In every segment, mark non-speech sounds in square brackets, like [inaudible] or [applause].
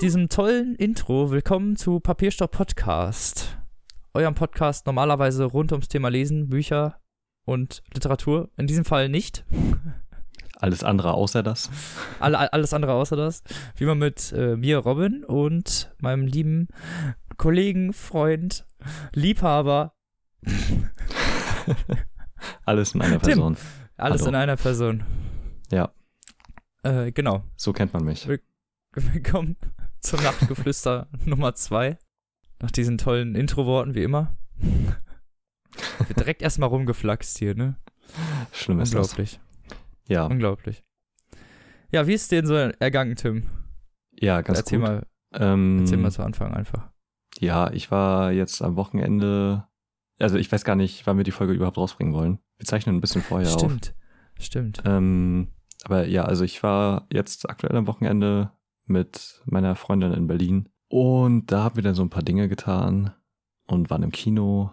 diesem tollen Intro, willkommen zu Papierstopp Podcast. Eurem Podcast normalerweise rund ums Thema Lesen, Bücher und Literatur. In diesem Fall nicht. Alles andere außer das. Alle, alles andere außer das. Wie man mit äh, mir, Robin, und meinem lieben Kollegen, Freund, Liebhaber. [laughs] Alles in einer Person. Alles Hallo. in einer Person. Ja, Äh, genau. so kennt man mich. Willkommen zum Nachtgeflüster [laughs] Nummer 2. Nach diesen tollen Intro-Worten, wie immer. Wird direkt erstmal rumgeflaxt hier, ne? Schlimm ist das. Unglaublich. Ja, Unglaublich. Ja, wie ist denn so ergangen, Tim? ja, ganz erzähl gut. mal, ähm, erzähl mal zu Anfang einfach. Ja, ich war jetzt am Wochenende, also ich weiß gar nicht, wann wir die Folge überhaupt rausbringen wollen. Wir zeichnen ein bisschen vorher auf. Stimmt. Stimmt. Ähm, aber ja, also ich war jetzt aktuell am Wochenende mit meiner Freundin in Berlin und da haben wir dann so ein paar Dinge getan und waren im Kino.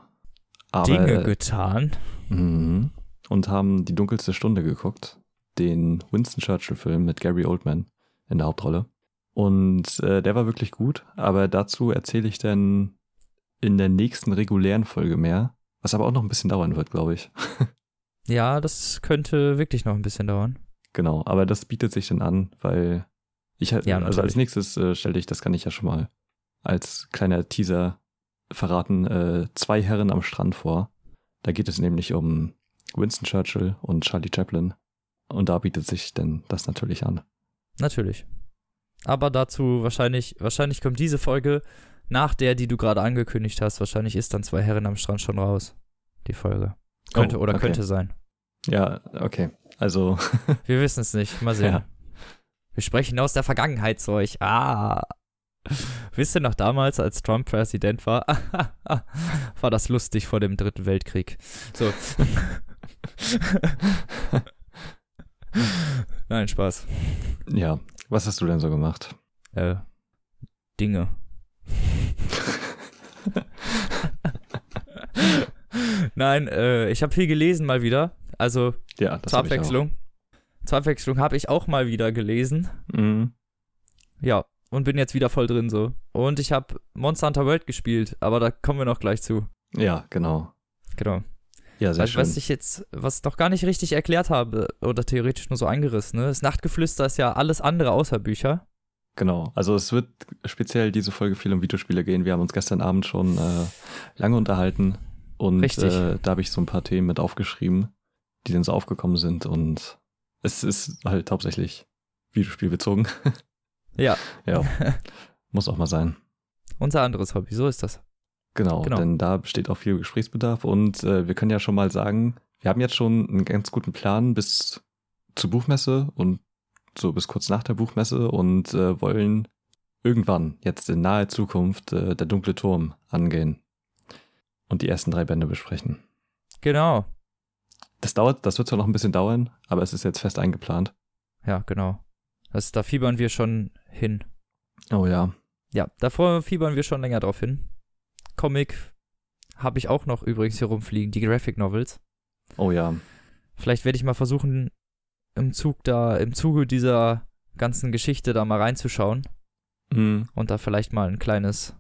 Aber, Dinge getan. Mhm. Und haben die dunkelste Stunde geguckt. Den Winston Churchill-Film mit Gary Oldman in der Hauptrolle. Und äh, der war wirklich gut, aber dazu erzähle ich dann in der nächsten regulären Folge mehr. Was aber auch noch ein bisschen dauern wird, glaube ich. [laughs] Ja, das könnte wirklich noch ein bisschen dauern. Genau, aber das bietet sich dann an, weil ich halt, Ja, also als nächstes äh, stelle ich, das kann ich ja schon mal als kleiner Teaser verraten, äh, zwei Herren am Strand vor. Da geht es nämlich um Winston Churchill und Charlie Chaplin. Und da bietet sich denn das natürlich an. Natürlich. Aber dazu wahrscheinlich, wahrscheinlich kommt diese Folge nach der, die du gerade angekündigt hast. Wahrscheinlich ist dann zwei Herren am Strand schon raus. Die Folge. Könnte Oh, oder okay. könnte sein. Ja, okay. Also, [laughs] Wir wissen es nicht. Mal sehen. Ja. Wir sprechen aus der Vergangenheit zu euch. Ah. Wisst ihr noch damals, als Trump Präsident war? [laughs] war das lustig vor dem Dritten Weltkrieg. So. [laughs] Nein, Spaß. ja. Was hast du denn so gemacht? Äh, Dinge. [laughs] Nein, äh, ich habe viel gelesen mal wieder. Also Ja, das zur. Abwechslung. Zur Abwechslung habe ich auch mal wieder gelesen. Mhm. Ja, und bin jetzt wieder voll drin so. Und ich habe Monster Hunter World gespielt, aber da kommen wir noch gleich zu. Ja, genau. Genau. Ja, sehr Weil, schön. was ich jetzt, was ich noch gar nicht richtig erklärt habe, oder theoretisch nur so angerissen, ne? Das Nachtgeflüster ist ja alles andere außer Bücher. Genau, also es wird speziell diese Folge viel um Videospiele gehen. Wir haben uns gestern Abend schon äh, lange unterhalten und. Äh, da habe ich so ein paar Themen mit aufgeschrieben, die dann so aufgekommen sind und es ist halt hauptsächlich Videospielbezogen. [laughs] Ja, ja, muss auch mal sein. unser anderes Hobby, so ist das. Genau, Genau. denn da besteht auch viel Gesprächsbedarf und äh, wir können ja schon mal sagen, wir haben jetzt schon einen ganz guten Plan bis zur Buchmesse und so bis kurz nach der Buchmesse und äh, wollen irgendwann, jetzt in naher Zukunft, äh, der dunkle Turm angehen und die ersten drei Bände besprechen. Genau. Das dauert, das wird zwar noch ein bisschen dauern, aber es ist jetzt fest eingeplant. Ja, genau. Das, da fiebern wir schon hin. Oh ja. Ja, davor fiebern wir schon länger drauf hin. Comic habe ich auch noch übrigens hier rumfliegen, die Graphic Novels. Oh ja. Vielleicht werde ich mal versuchen, im Zug da, im Zuge dieser ganzen Geschichte da mal reinzuschauen Mhm. und da vielleicht mal ein kleines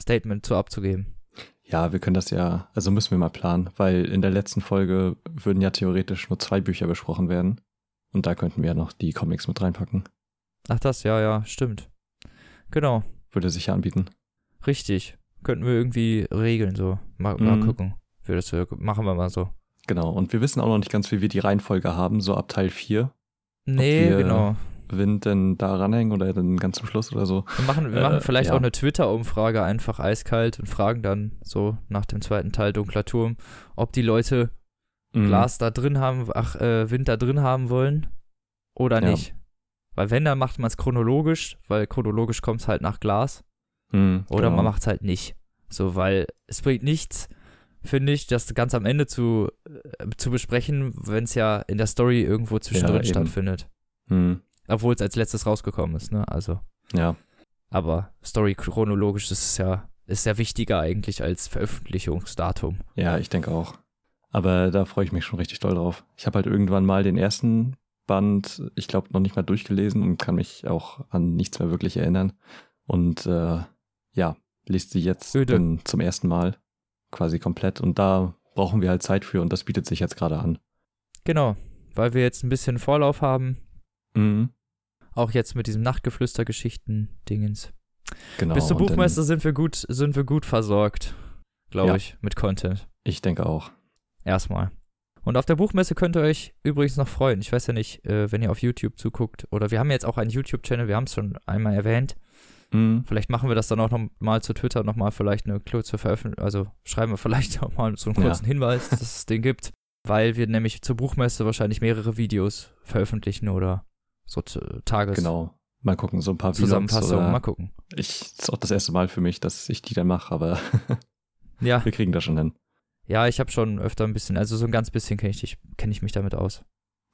Statement zu abzugeben. Ja, wir können das ja, also müssen wir mal planen, weil in der letzten Folge würden ja theoretisch nur zwei Bücher besprochen werden. Und da könnten wir ja noch die Comics mit reinpacken. Ach das, ja, ja, stimmt. Genau, Würde sich ja anbieten. richtig. Könnten wir irgendwie regeln so. Mal, mal Mhm. gucken. Wie das, machen wir mal so. Genau. Und wir wissen auch noch nicht ganz, wie wir die Reihenfolge haben, so ab Teil 4. Nee, genau. Wind denn da ranhängen oder dann ganz zum Schluss oder so. Wir machen, wir Äh, machen vielleicht ja. auch eine Twitter-Umfrage einfach eiskalt und fragen dann so nach dem zweiten Teil Dunkler Turm, ob die Leute Mhm. Glas da drin haben, ach, äh, Wind da drin haben wollen oder Ja. nicht. Weil wenn, dann macht man es chronologisch, weil chronologisch kommt es halt nach Glas. Mhm, Oder genau. man macht es halt nicht. So, weil es bringt nichts, finde ich, das ganz am Ende zu, äh, zu besprechen, wenn es ja in der Story irgendwo zwischendrin eben. stattfindet. Mhm. Obwohl es als letztes rausgekommen ist, ne? Also. Ja. Aber Story chronologisch ist es ja, ist ja wichtiger eigentlich als Veröffentlichungsdatum. Ja, ich denke auch. Aber da freue ich mich schon richtig doll drauf. Ich habe halt irgendwann mal den ersten Band, ich glaube, noch nicht mal durchgelesen und kann mich auch an nichts mehr wirklich erinnern. und äh, ja, liest sie jetzt zum ersten Mal quasi komplett und da brauchen wir halt Zeit für und das bietet sich jetzt gerade an. Genau, weil wir jetzt ein bisschen Vorlauf haben, Mhm. Auch jetzt mit diesem Nachtgeflüster-Geschichten-Dingens. Genau. Bis dann- Buchmesse sind wir gut, sind wir gut versorgt, glaube Ja. ich, mit Content. Ich denke auch. Erstmal. Und auf der Buchmesse könnt ihr euch übrigens noch freuen. Ich weiß ja nicht, äh, wenn ihr auf YouTube zuguckt. Oder wir haben jetzt auch einen YouTube-Channel, wir haben es schon einmal erwähnt. Mhm. Vielleicht machen wir das dann auch noch mal zu Twitter nochmal vielleicht eine kurze Veröffentlichung. Also schreiben wir vielleicht [laughs] auch mal so einen Ja. kurzen Hinweis, dass es den gibt. Weil wir nämlich zur Buchmesse wahrscheinlich mehrere Videos veröffentlichen oder so zu- Tages Genau. Mal gucken, so ein paar Zusammenfassungen. Mal gucken. Ich ist auch das erste Mal für mich, dass ich die dann mache, aber [laughs] Ja, wir kriegen das schon hin. ja, ich habe schon öfter ein bisschen, also so ein ganz bisschen kenne ich, dich- kenn ich mich damit aus.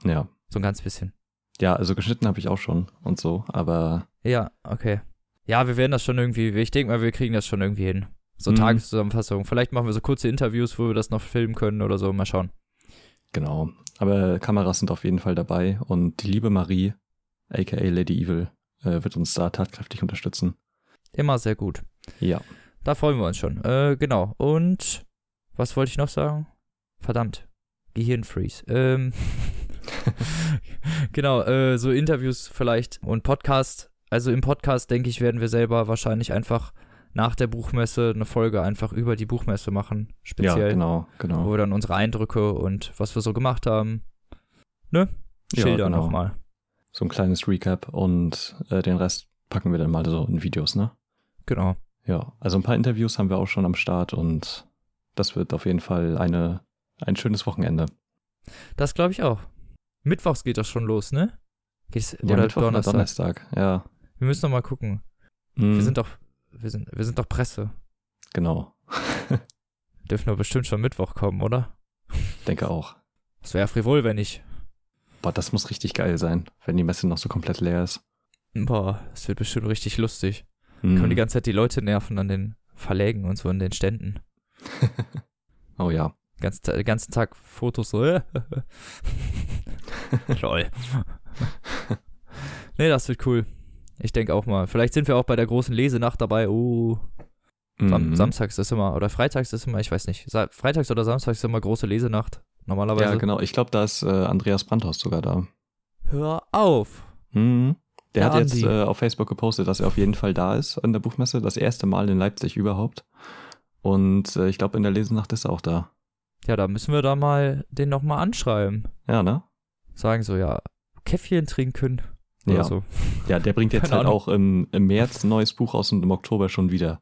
Ja. So ein ganz bisschen. Ja, also geschnitten habe ich auch schon und so, aber Ja, okay. Ja, wir werden das schon irgendwie, ich denke mal, wir kriegen das schon irgendwie hin. So Mhm. Tageszusammenfassungen. Vielleicht machen wir so kurze Interviews, wo wir das noch filmen können oder so. Mal schauen. genau. Aber Kameras sind auf jeden Fall dabei und die liebe Marie, aka Lady Evil, äh, wird uns da tatkräftig unterstützen. Immer sehr gut. Ja. Da freuen wir uns schon. Äh, genau. Und was wollte ich noch sagen? Verdammt. Gehirnfreeze. Ähm, [laughs] genau, äh, so Interviews vielleicht und Podcast. Also im Podcast, denke ich, werden wir selber wahrscheinlich einfach nach der Buchmesse eine Folge einfach über die Buchmesse machen. Speziell. Ja, genau, Wo genau. wir dann unsere Eindrücke und was wir so gemacht haben. Ne? Ja, Schilder genau. nochmal. So ein kleines Recap und äh, den Rest packen wir dann mal so in Videos, ne? Genau. Ja, also ein paar Interviews haben wir auch schon am Start und das wird auf jeden Fall eine, ein schönes Wochenende. Das glaube ich auch. Mittwochs geht das schon los, ne? Geht's, Ja, oder Mittwoch oder Donnerstag. Donnerstag, ja. Wir müssen noch mal gucken. Mhm, Wir sind doch, wir sind, wir sind doch Presse. Genau, [laughs] Dürfen wir bestimmt schon Mittwoch kommen, oder? denke auch. Das wäre frivol, wenn nicht. Boah, das muss richtig geil sein, wenn die Messe noch so komplett leer ist. Boah, das wird bestimmt richtig lustig. Mhm. Können die ganze Zeit die Leute nerven an den Verlägen und so an den Ständen. [laughs] oh ja. Ganz, den ganzen Tag Fotos so. [laughs] äh, Lol. [laughs] nee, das wird cool. Ich denke auch mal. Vielleicht sind wir auch bei der großen Lesenacht dabei. Oh, Sam Mhm. Samstags ist immer, oder Freitags ist immer, ich weiß nicht. Sa Freitags oder Samstags ist immer große Lesenacht. Normalerweise. Ja, genau. Ich glaube, da ist äh, Andreas Brandhaus sogar da. Hör auf. Mhm. Der Der hat jetzt äh, auf Facebook gepostet, dass er auf jeden Fall da ist an der Buchmesse. Das erste Mal in Leipzig überhaupt. Und äh, ich glaube, in der Lesenacht ist er auch da. Ja, da müssen wir da mal den nochmal anschreiben. Ja, ne? Sagen so, ja, Käffchen trinken. Oder Ja. so. [laughs] Ja, der bringt jetzt Keine halt Ahnung. auch im, im März ein neues Buch raus und im Oktober schon wieder.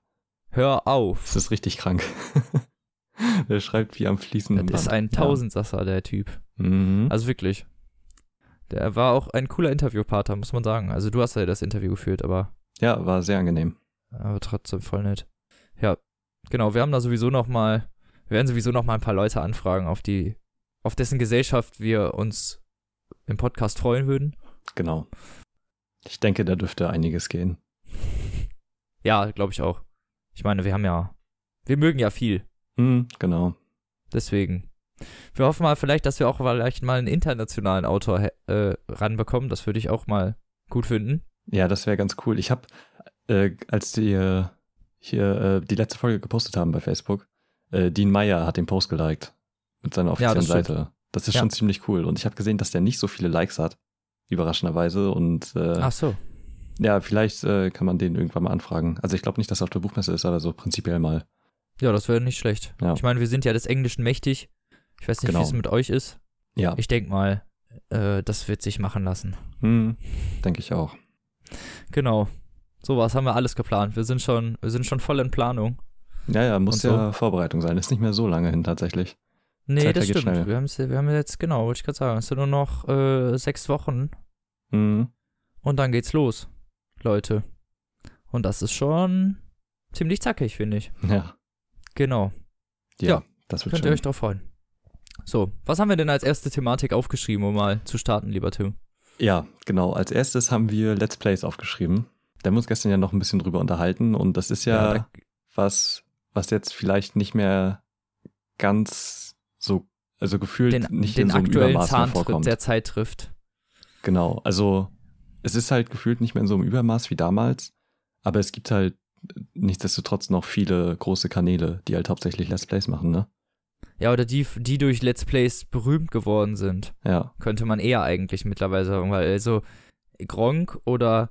Hör auf. Das ist richtig krank. [laughs] [laughs] der schreibt wie am fließenden Das ist ein Tausendsasser, der Typ. Mhm. Also wirklich. Der war auch ein cooler Interviewpartner, muss man sagen. Also du hast ja das Interview geführt, aber, ja, war sehr angenehm. aber trotzdem voll nett. Ja, genau, wir haben da sowieso noch mal, wir werden sowieso noch mal ein paar Leute anfragen, auf die, auf dessen Gesellschaft wir uns im Podcast freuen würden. Genau. Ich denke, da dürfte einiges gehen. [laughs] Ja, glaube ich auch. Ich meine, wir haben ja, wir mögen ja viel. Mhm, genau. Deswegen. Wir hoffen mal vielleicht, dass wir auch vielleicht mal einen internationalen Autor äh, ranbekommen. Das würde ich auch mal gut finden. Ja, das wäre ganz cool. Ich habe, äh, als die äh, hier äh, die letzte Folge gepostet haben bei Facebook, äh, Dean Meyer hat den Post geliked mit seiner offiziellen das stimmt. Seite. Das ist Ja. schon ziemlich cool. Und ich habe gesehen, dass der nicht so viele Likes hat, überraschenderweise. Und äh, Ach so. ja, vielleicht kann man den irgendwann mal anfragen. Also ich glaube nicht, dass er auf der Buchmesse ist, aber so prinzipiell mal. Ja, das wäre nicht schlecht. Ja. Ich meine, wir sind ja des Englischen mächtig. Ich weiß nicht, Genau. wie es mit euch ist. Ja, Ich denke mal, äh, das wird sich machen lassen. hm, denke ich auch. Genau. Sowas haben wir alles geplant. Wir sind schon, wir sind schon voll in Planung. Ja, ja, muss so. ja Vorbereitung sein. Ist nicht mehr so lange hin tatsächlich. Nee, Zeit das stimmt. schnell. Wir, haben's- wir haben jetzt, genau, wollte ich gerade sagen, es sind nur noch äh, sechs Wochen Mhm. und dann geht's los, Leute. Und das ist schon ziemlich zackig, finde ich. Ja, Genau. ja, Ja, das wird Könnt ihr schön. euch drauf freuen. So, was haben wir denn als erste Thematik aufgeschrieben, um mal zu starten, lieber Tim? Ja, genau. Als erstes haben wir Let's Plays aufgeschrieben. Da haben wir uns gestern ja noch ein bisschen drüber unterhalten und das ist ja, da, was, was jetzt vielleicht nicht mehr ganz so, also gefühlt den, nicht den in so einem aktuellen Übermaß mehr Zahntritt vorkommt. der Zeit trifft. Genau, also es ist halt gefühlt nicht mehr in so einem Übermaß wie damals, Aber es gibt halt nichtsdestotrotz noch viele große Kanäle, die halt hauptsächlich Let's Plays machen, ne? Ja, oder die, die durch Let's Plays berühmt geworden sind. Ja. Könnte man eher eigentlich mittlerweile sagen, weil also Gronk oder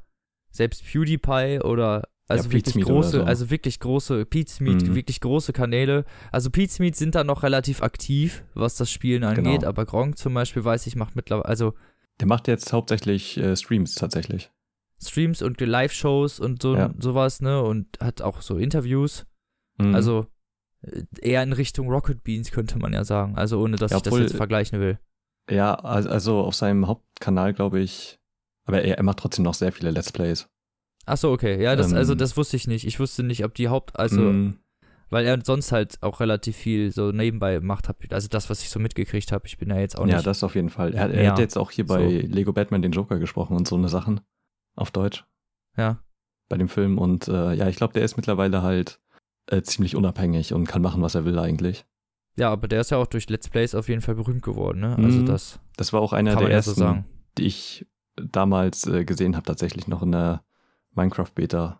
selbst PewDiePie oder also Ja, wirklich große, so. also wirklich große Meat, Mhm. wirklich große Kanäle. Also Meat sind da noch relativ aktiv, was das Spielen angeht, Genau. aber Gronk zum Beispiel weiß ich, macht mittlerweile, also Der macht jetzt hauptsächlich äh, Streams tatsächlich. Streams und Live-Shows und so Ja. sowas, ne? Und hat auch so Interviews. Mhm. Also äh, eher in Richtung Rocket Beans könnte man ja sagen. Also ohne dass Ja, ich das jetzt vergleichen will. Ja, al- also auf seinem Hauptkanal, glaube ich. Aber er, er macht trotzdem noch sehr viele Let's Plays. Ach so, okay. Ja, das, Ähm, also das wusste ich nicht. Ich wusste nicht, ob die Haupt, also, Mhm. weil er sonst halt auch relativ viel so nebenbei macht hab. Also das, was ich so mitgekriegt habe. Ich bin da jetzt auch ja, nicht. das auf jeden Fall. Er, er Ja. hat jetzt auch hier bei Lego Batman den Joker gesprochen und so eine Sachen. Auf Deutsch. ja. Bei dem Film. Und äh, ja, ich glaube, der ist mittlerweile halt äh, ziemlich unabhängig und kann machen, was er will eigentlich. Ja, aber der ist ja auch durch Let's Plays auf jeden Fall berühmt geworden, ne? Also Mhm. das Das war auch einer der so ersten, sagen. die ich damals äh, gesehen habe, tatsächlich noch in der Minecraft-Beta.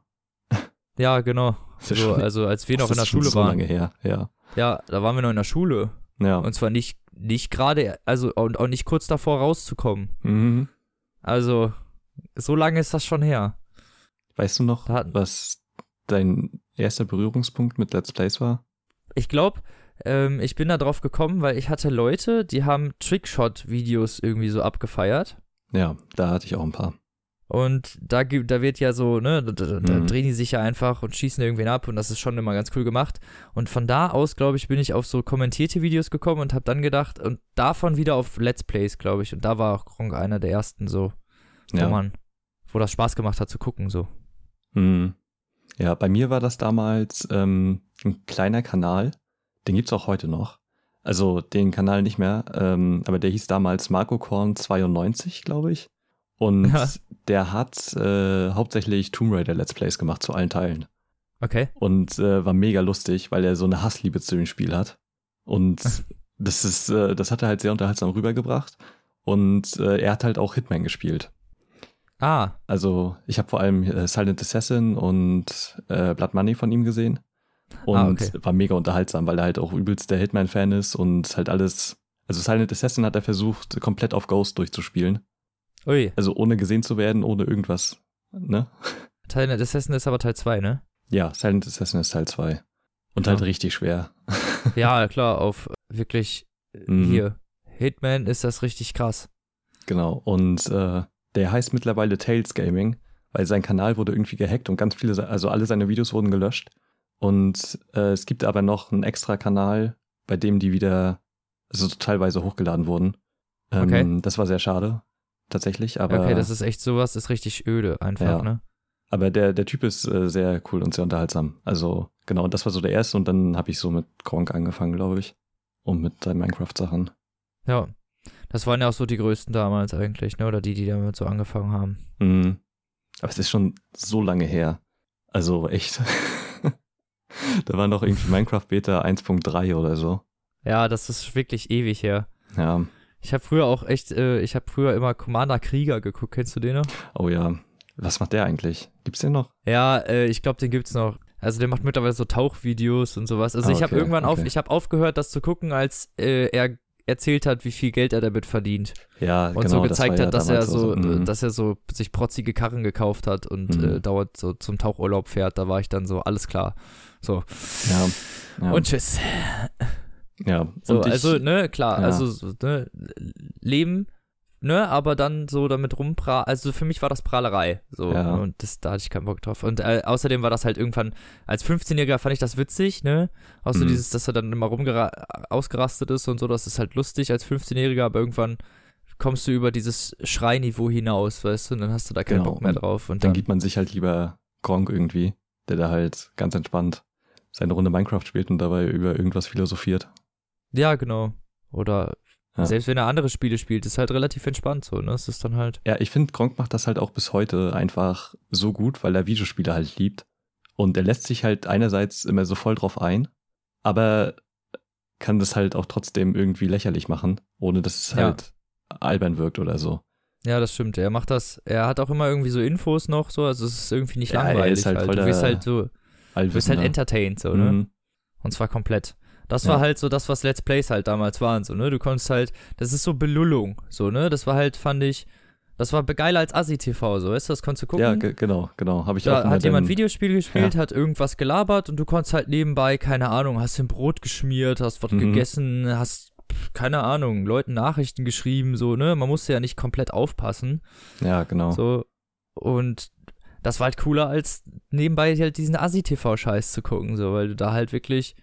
Ja, genau. [laughs] So, schon- also als wir noch in der ist schon Schule so waren. lange her, ja. Ja, da waren wir noch in der Schule. Ja. Und zwar nicht, nicht gerade, also und auch nicht kurz davor rauszukommen. Mhm. Also, so lange ist das schon her. Weißt du noch, was dein erster Berührungspunkt mit Let's Plays war? Ich glaube, ähm, ich bin da drauf gekommen, weil ich hatte Leute, die haben Trickshot-Videos irgendwie so abgefeiert. Ja, da hatte ich auch ein paar. Und da, da wird ja so, ne, da, da, da Mhm. drehen die sich ja einfach und schießen irgendwen ab und das ist schon immer ganz cool gemacht. Und von da aus, glaube ich, bin ich auf so kommentierte Videos gekommen und habe dann gedacht, und davon wieder auf Let's Plays, glaube ich. Und da war auch Gronk einer der ersten so, wo Ja. man, wo das Spaß gemacht hat zu gucken, so. Mhm. Ja, bei mir war das damals ähm, ein kleiner Kanal. Den gibt's auch heute noch. Also den Kanal nicht mehr, ähm, aber der hieß damals Marco Korn 92, glaube ich. Und Ja. der hat äh, hauptsächlich Tomb Raider Let's Plays gemacht zu allen Teilen. Okay. Und äh, war mega lustig, weil er so eine Hassliebe zu dem Spiel hat. Und [laughs] das ist, äh, das hat er halt sehr unterhaltsam rübergebracht. Und äh, er hat halt auch Hitman gespielt. Ah, Also ich habe vor allem äh, Silent Assassin und äh, Blood Money von ihm gesehen. Und Ah, okay. war mega unterhaltsam, weil er halt auch übelst der Hitman-Fan ist und halt alles. Also Silent Assassin hat er versucht, komplett auf Ghost durchzuspielen. ui. Also ohne gesehen zu werden, ohne irgendwas. Ne? Des Assassin ist aber Teil 2, ne? Ja, Silent Assassin ist Teil 2. Und Ja. halt richtig schwer. [laughs] Ja, klar, auf wirklich äh, Mhm. hier. Hitman ist das richtig krass. Genau. Und äh, der heißt mittlerweile Tales Gaming, weil sein Kanal wurde irgendwie gehackt und ganz viele, also alle seine Videos wurden gelöscht. Und äh, es gibt aber noch einen extra Kanal, bei dem die wieder, also so teilweise hochgeladen wurden. Ähm, Okay. Das war sehr schade, tatsächlich. Aber, okay, das ist echt sowas, ist richtig öde einfach, Ja. ne? aber der, der Typ ist äh, sehr cool und sehr unterhaltsam. Also genau, und das war so der erste und dann habe ich so mit Gronk angefangen, glaube ich. Und mit seinen Minecraft-Sachen. Ja. Das waren ja auch so die größten damals eigentlich, ne? Oder die, die damit so angefangen haben. Mhm. Aber es ist schon so lange her. Also echt. [laughs] da war noch irgendwie Minecraft Beta 1.3 oder so. Ja, das ist wirklich ewig her. Ja. Ich habe früher auch echt, äh, ich habe früher immer Commander Krieger geguckt. Kennst du den noch? Oh ja. Was macht der eigentlich? Gibt's den noch? Ja, äh, ich glaube, den gibt's noch. Also der macht mittlerweile so Tauchvideos und sowas. Also Ah, ich habe okay, irgendwann auf, okay. ich habe aufgehört, das zu gucken, als äh, er erzählt hat, wie viel Geld er damit verdient Ja, und genau. so das gezeigt ja hat, dass er so, mhm. äh, dass er so sich protzige Karren gekauft hat und Mhm. äh, dauernd so zum Tauchurlaub fährt. Da war ich dann so alles klar. So ja, ja, und tschüss. ja. So, und ich, also, ne, klar, also, so, ne, Leben, ne, aber dann so damit rumpra, also für mich war das Prahlerei, so, Ja. und das, da hatte ich keinen Bock drauf. Und äh, außerdem war das halt irgendwann, als 15-Jähriger fand ich das witzig, ne, auch so Mhm. dieses, dass er dann immer rumgera ausgerastet ist und so, das ist halt lustig als 15-Jähriger, aber irgendwann kommst du über dieses Schreiniveau hinaus, weißt du, und dann hast du da keinen Genau, Bock mehr drauf. Und dann dann, gibt man sich halt lieber Gronk irgendwie, der da halt ganz entspannt seine Runde Minecraft spielt und dabei über irgendwas philosophiert. ja, genau. Oder Ja. selbst wenn er andere Spiele spielt, ist halt relativ entspannt so, ne, es ist dann halt, Ja, ich finde, Gronk macht das halt auch bis heute einfach so gut, weil er Videospiele halt liebt. Und er lässt sich halt einerseits immer so voll drauf ein, aber kann das halt auch trotzdem irgendwie lächerlich machen, ohne dass es Ja. halt albern wirkt oder so. Ja, das stimmt. Er macht das, er hat auch immer irgendwie so Infos noch, so, also es ist irgendwie nicht Ja, er langweilig. ist halt voll Du wirst der halt so, du wirst halt entertained, so, ne? Mhm. Und zwar komplett. Das Ja. war halt so das, was Let's Plays halt damals waren, so, ne? Du konntest halt, das ist so Belullung, so, ne? Das war halt, fand ich, das war geiler als Asi-TV, so, weißt du? Das konntest du gucken. Ja, ge genau, genau. Habe ich auch da immer hat jemand Videospiel gespielt, hat irgendwas gelabert und du konntest halt nebenbei, keine Ahnung, hast ein Brot geschmiert, hast was Mhm. gegessen, hast, keine Ahnung, Leuten Nachrichten geschrieben, so, ne? Man musste ja nicht komplett aufpassen. Ja, genau. So, und das war halt cooler, als nebenbei halt diesen Assi-TV-Scheiß zu gucken, so, weil du da halt wirklich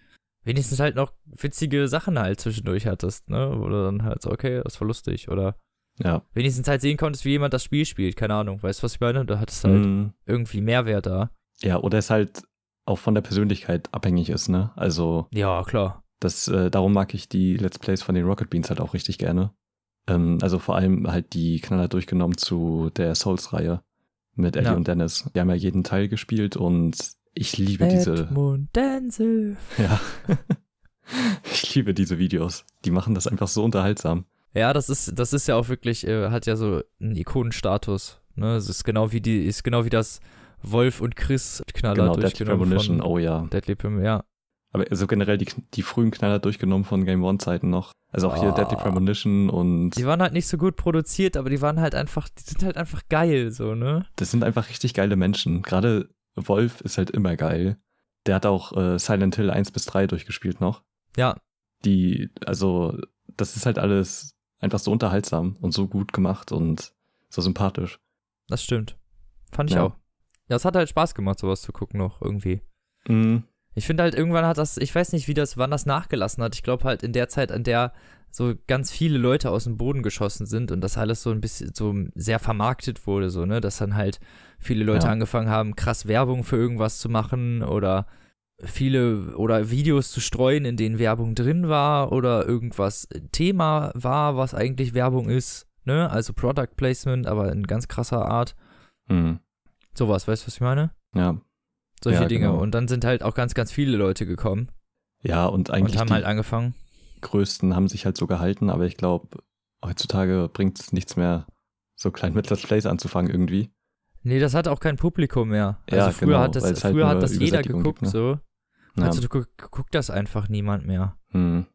wenigstens halt noch witzige Sachen halt zwischendurch hattest, ne? Oder dann halt so, okay, das war lustig. Oder Ja. wenigstens halt sehen konntest, wie jemand das Spiel spielt, keine Ahnung, weißt du, was ich meine? Da hattest halt Mhm. irgendwie Mehrwert da. Ja, oder es halt auch von der Persönlichkeit abhängig ist, ne? Also, Ja, klar. das, äh, darum mag ich die Let's Plays von den Rocket Beans halt auch richtig gerne. Ähm, also vor allem halt die Knaller durchgenommen zu der Souls-Reihe mit Ellie Ja. und Dennis. Die haben ja jeden Teil gespielt und ich liebe diese, Edmund Denzel. ja. [laughs] ich liebe diese Videos. Die machen das einfach so unterhaltsam. Ja, das ist, das ist ja auch wirklich, äh, hat ja so einen Ikonenstatus. Ne? Es ist genau wie die, ist genau wie das Wolf und Chris Knaller Genau, Deadly durchgenommen Premonition, von oh ja. Deadly Premonition, ja. Aber also generell die, die frühen Knaller durchgenommen von Game One-Zeiten noch. Also auch hier Ah. Deadly Premonition und Die waren halt nicht so gut produziert, aber die waren halt einfach, die sind halt einfach geil, so, ne? das sind einfach richtig geile Menschen. Gerade Wolf ist halt immer geil. Der hat auch äh, Silent Hill 1 bis 3 durchgespielt noch. Ja, Die, also, das ist halt alles einfach so unterhaltsam und so gut gemacht und so sympathisch. das stimmt. Fand ich Ja. auch. Ja, es hat halt Spaß gemacht, sowas zu gucken noch, irgendwie. Mhm. Ich finde halt, irgendwann hat das, ich weiß nicht, wie das, wann das nachgelassen hat. Ich glaube halt in der Zeit, an der so ganz viele Leute aus dem Boden geschossen sind und das alles so ein bisschen so sehr vermarktet wurde, so, ne, dass dann halt viele Leute Ja. angefangen haben, krass Werbung für irgendwas zu machen oder viele oder Videos zu streuen, in denen Werbung drin war oder irgendwas Thema war, was eigentlich Werbung ist, ne, also Product Placement, aber in ganz krasser Art. Mhm. Sowas, weißt du, was ich meine? Ja. Solche Ja, Dinge. genau. Und dann sind halt auch ganz, ganz viele Leute gekommen Ja, und eigentlich und haben halt angefangen. größten haben sich halt so gehalten, aber ich glaube, heutzutage bringt es nichts mehr, so klein mit Let's Plays anzufangen irgendwie. Nee, das hat auch kein Publikum mehr. Also Ja, früher genau, hat das, halt früher hat das jeder geguckt, gibt, ne? so. Ja. Also du gu guckt das einfach niemand mehr. Hm.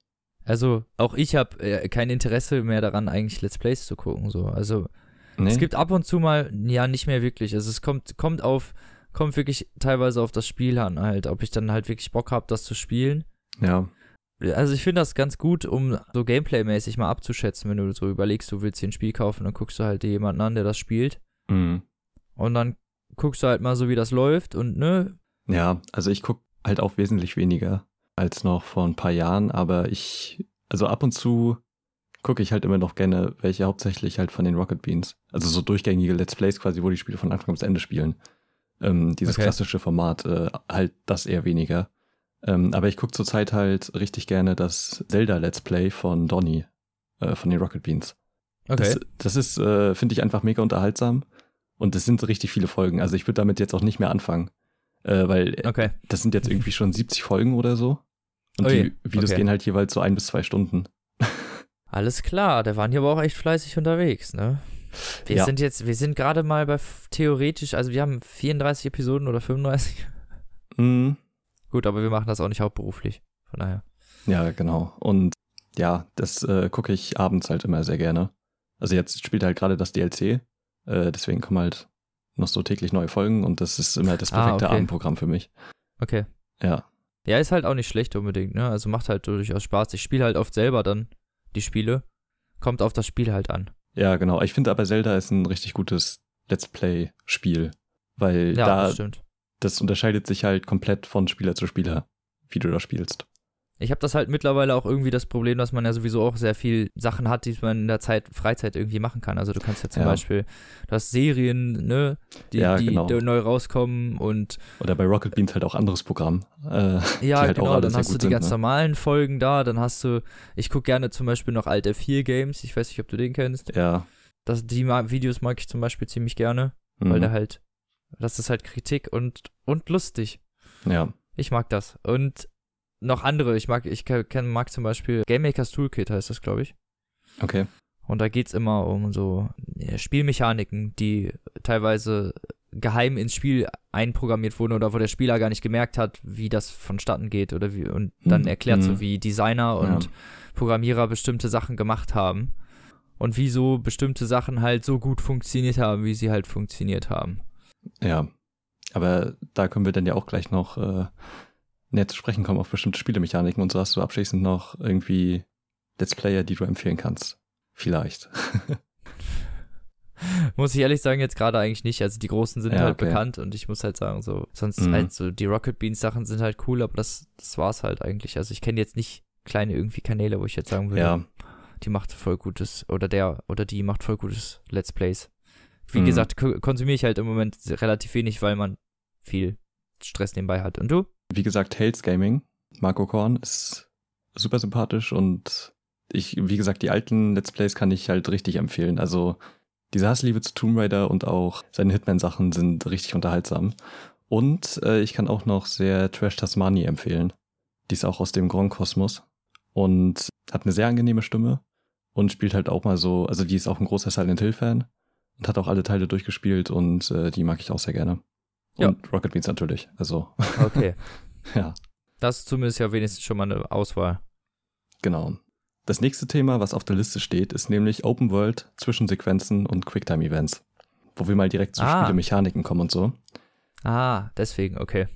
Also auch ich habe äh, kein Interesse mehr daran, eigentlich Let's Plays zu gucken. So. Also Nee? es gibt ab und zu mal, ja, nicht mehr wirklich. Also es kommt, kommt auf, kommt wirklich teilweise auf das Spiel an, halt, ob ich dann halt wirklich Bock habe, das zu spielen. ja. Also ich finde das ganz gut, um so Gameplay-mäßig mal abzuschätzen, wenn du so überlegst, du willst dir ein Spiel kaufen, dann guckst du halt jemanden an, der das spielt. Hm. Und dann guckst du halt mal so, wie das läuft und ne, Ja, also ich gucke halt auch wesentlich weniger als noch vor ein paar Jahren, aber ich, also ab und zu gucke ich halt immer noch gerne welche, hauptsächlich halt von den Rocket Beans. Also so durchgängige Let's Plays quasi, wo die Spiele von Anfang bis Ende spielen. Ähm, dieses Okay. klassische Format, äh, halt das eher weniger. Ähm, aber ich gucke zurzeit halt richtig gerne das Zelda Let's Play von Donny, äh, von den Rocket Beans. okay. Das, das ist, äh, finde ich, einfach mega unterhaltsam. Und es sind so richtig viele Folgen. Also ich würde damit jetzt auch nicht mehr anfangen. Äh, weil okay. das sind jetzt irgendwie schon 70 Folgen oder so. Und Ui, die Videos okay. gehen halt jeweils so ein bis zwei Stunden. [laughs] Alles klar, der waren hier aber auch echt fleißig unterwegs, ne? Wir Ja. sind jetzt, wir sind gerade mal bei theoretisch, also wir haben 34 Episoden oder 35. Mhm. Gut, aber wir machen das auch nicht hauptberuflich. Von daher. Ja, genau. Und ja, das äh, gucke ich abends halt immer sehr gerne. Also jetzt spielt halt gerade das DLC. Äh, deswegen kommen halt noch so täglich neue Folgen und das ist immer das Ah, perfekte okay. Abendprogramm für mich. Okay. Ja. Ja, ist halt auch nicht schlecht unbedingt, ne? Also macht halt durchaus Spaß. Ich spiele halt oft selber dann die Spiele. Kommt auf das Spiel halt an. Ja, genau. Ich finde aber Zelda ist ein richtig gutes Let's Play-Spiel. Weil Ja, da das das unterscheidet sich halt komplett von Spieler zu Spieler, wie du da spielst. Ich habe das halt mittlerweile auch irgendwie das Problem, dass man ja sowieso auch sehr viel Sachen hat, die man in der Zeit, Freizeit irgendwie machen kann. Also du kannst ja zum Ja. Beispiel, du hast Serien, ne, die, Ja, die genau. neu rauskommen und Oder bei Rocket Beans halt auch anderes Programm. Äh, ja, halt genau, dann hast du die sind, ganz ne? normalen Folgen da, dann hast du, ich gucke gerne zum Beispiel noch Alt F4 Games, ich weiß nicht, ob du den kennst. ja. Das, die Videos mag ich zum Beispiel ziemlich gerne, Mhm. weil der halt, das ist halt Kritik und, und lustig. ja. Ich mag das. Und noch andere, ich mag, ich kenn, mag zum Beispiel Game Makers Toolkit heißt das, glaube ich. Okay. Und da geht's immer um so Spielmechaniken, die teilweise geheim ins Spiel einprogrammiert wurden oder wo der Spieler gar nicht gemerkt hat, wie das vonstatten geht oder wie und dann Hm, erklärt so, hm. wie Designer und Ja. Programmierer bestimmte Sachen gemacht haben und wieso bestimmte Sachen halt so gut funktioniert haben, wie sie halt funktioniert haben. Ja. Aber da können wir dann ja auch gleich noch äh, näher zu sprechen kommen auf bestimmte Spielemechaniken und so hast du abschließend noch irgendwie Let's Player, die du empfehlen kannst. Vielleicht. [laughs] Muss ich ehrlich sagen, jetzt gerade eigentlich nicht. Also die großen sind Ja, halt okay. bekannt und ich muss halt sagen, so, sonst Mhm. halt so, die Rocket Beans Sachen sind halt cool, aber das, das war's halt eigentlich. Also ich kenne jetzt nicht kleine irgendwie Kanäle, wo ich jetzt sagen würde, Ja. die macht voll gutes, oder der oder die macht voll gutes Let's Plays. Wie Mhm. gesagt, ko- konsumiere ich halt im Moment relativ wenig, weil man viel Stress nebenbei hat. Und du? Wie gesagt, Tales Gaming, Marco Korn ist super sympathisch und ich, wie gesagt, die alten Let's Plays kann ich halt richtig empfehlen. Also diese Hassliebe zu Tomb Raider und auch seine Hitman-Sachen sind richtig unterhaltsam. Und äh, ich kann auch noch sehr Trash Tasmani empfehlen. Die ist auch aus dem Grand Kosmos und hat eine sehr angenehme Stimme und spielt halt auch mal so, also die ist auch ein großer Silent Hill-Fan und hat auch alle Teile durchgespielt und äh, die mag ich auch sehr gerne. Ja. Und Rocket Beans natürlich. Also, Okay. [laughs] ja. das ist zumindest ja wenigstens schon mal eine Auswahl. Genau. Das nächste Thema, was auf der Liste steht, ist nämlich Open World, Zwischensequenzen und Quicktime-Events. Wo wir mal direkt zu Ah. Spielemechaniken kommen und so. Ah, deswegen, okay.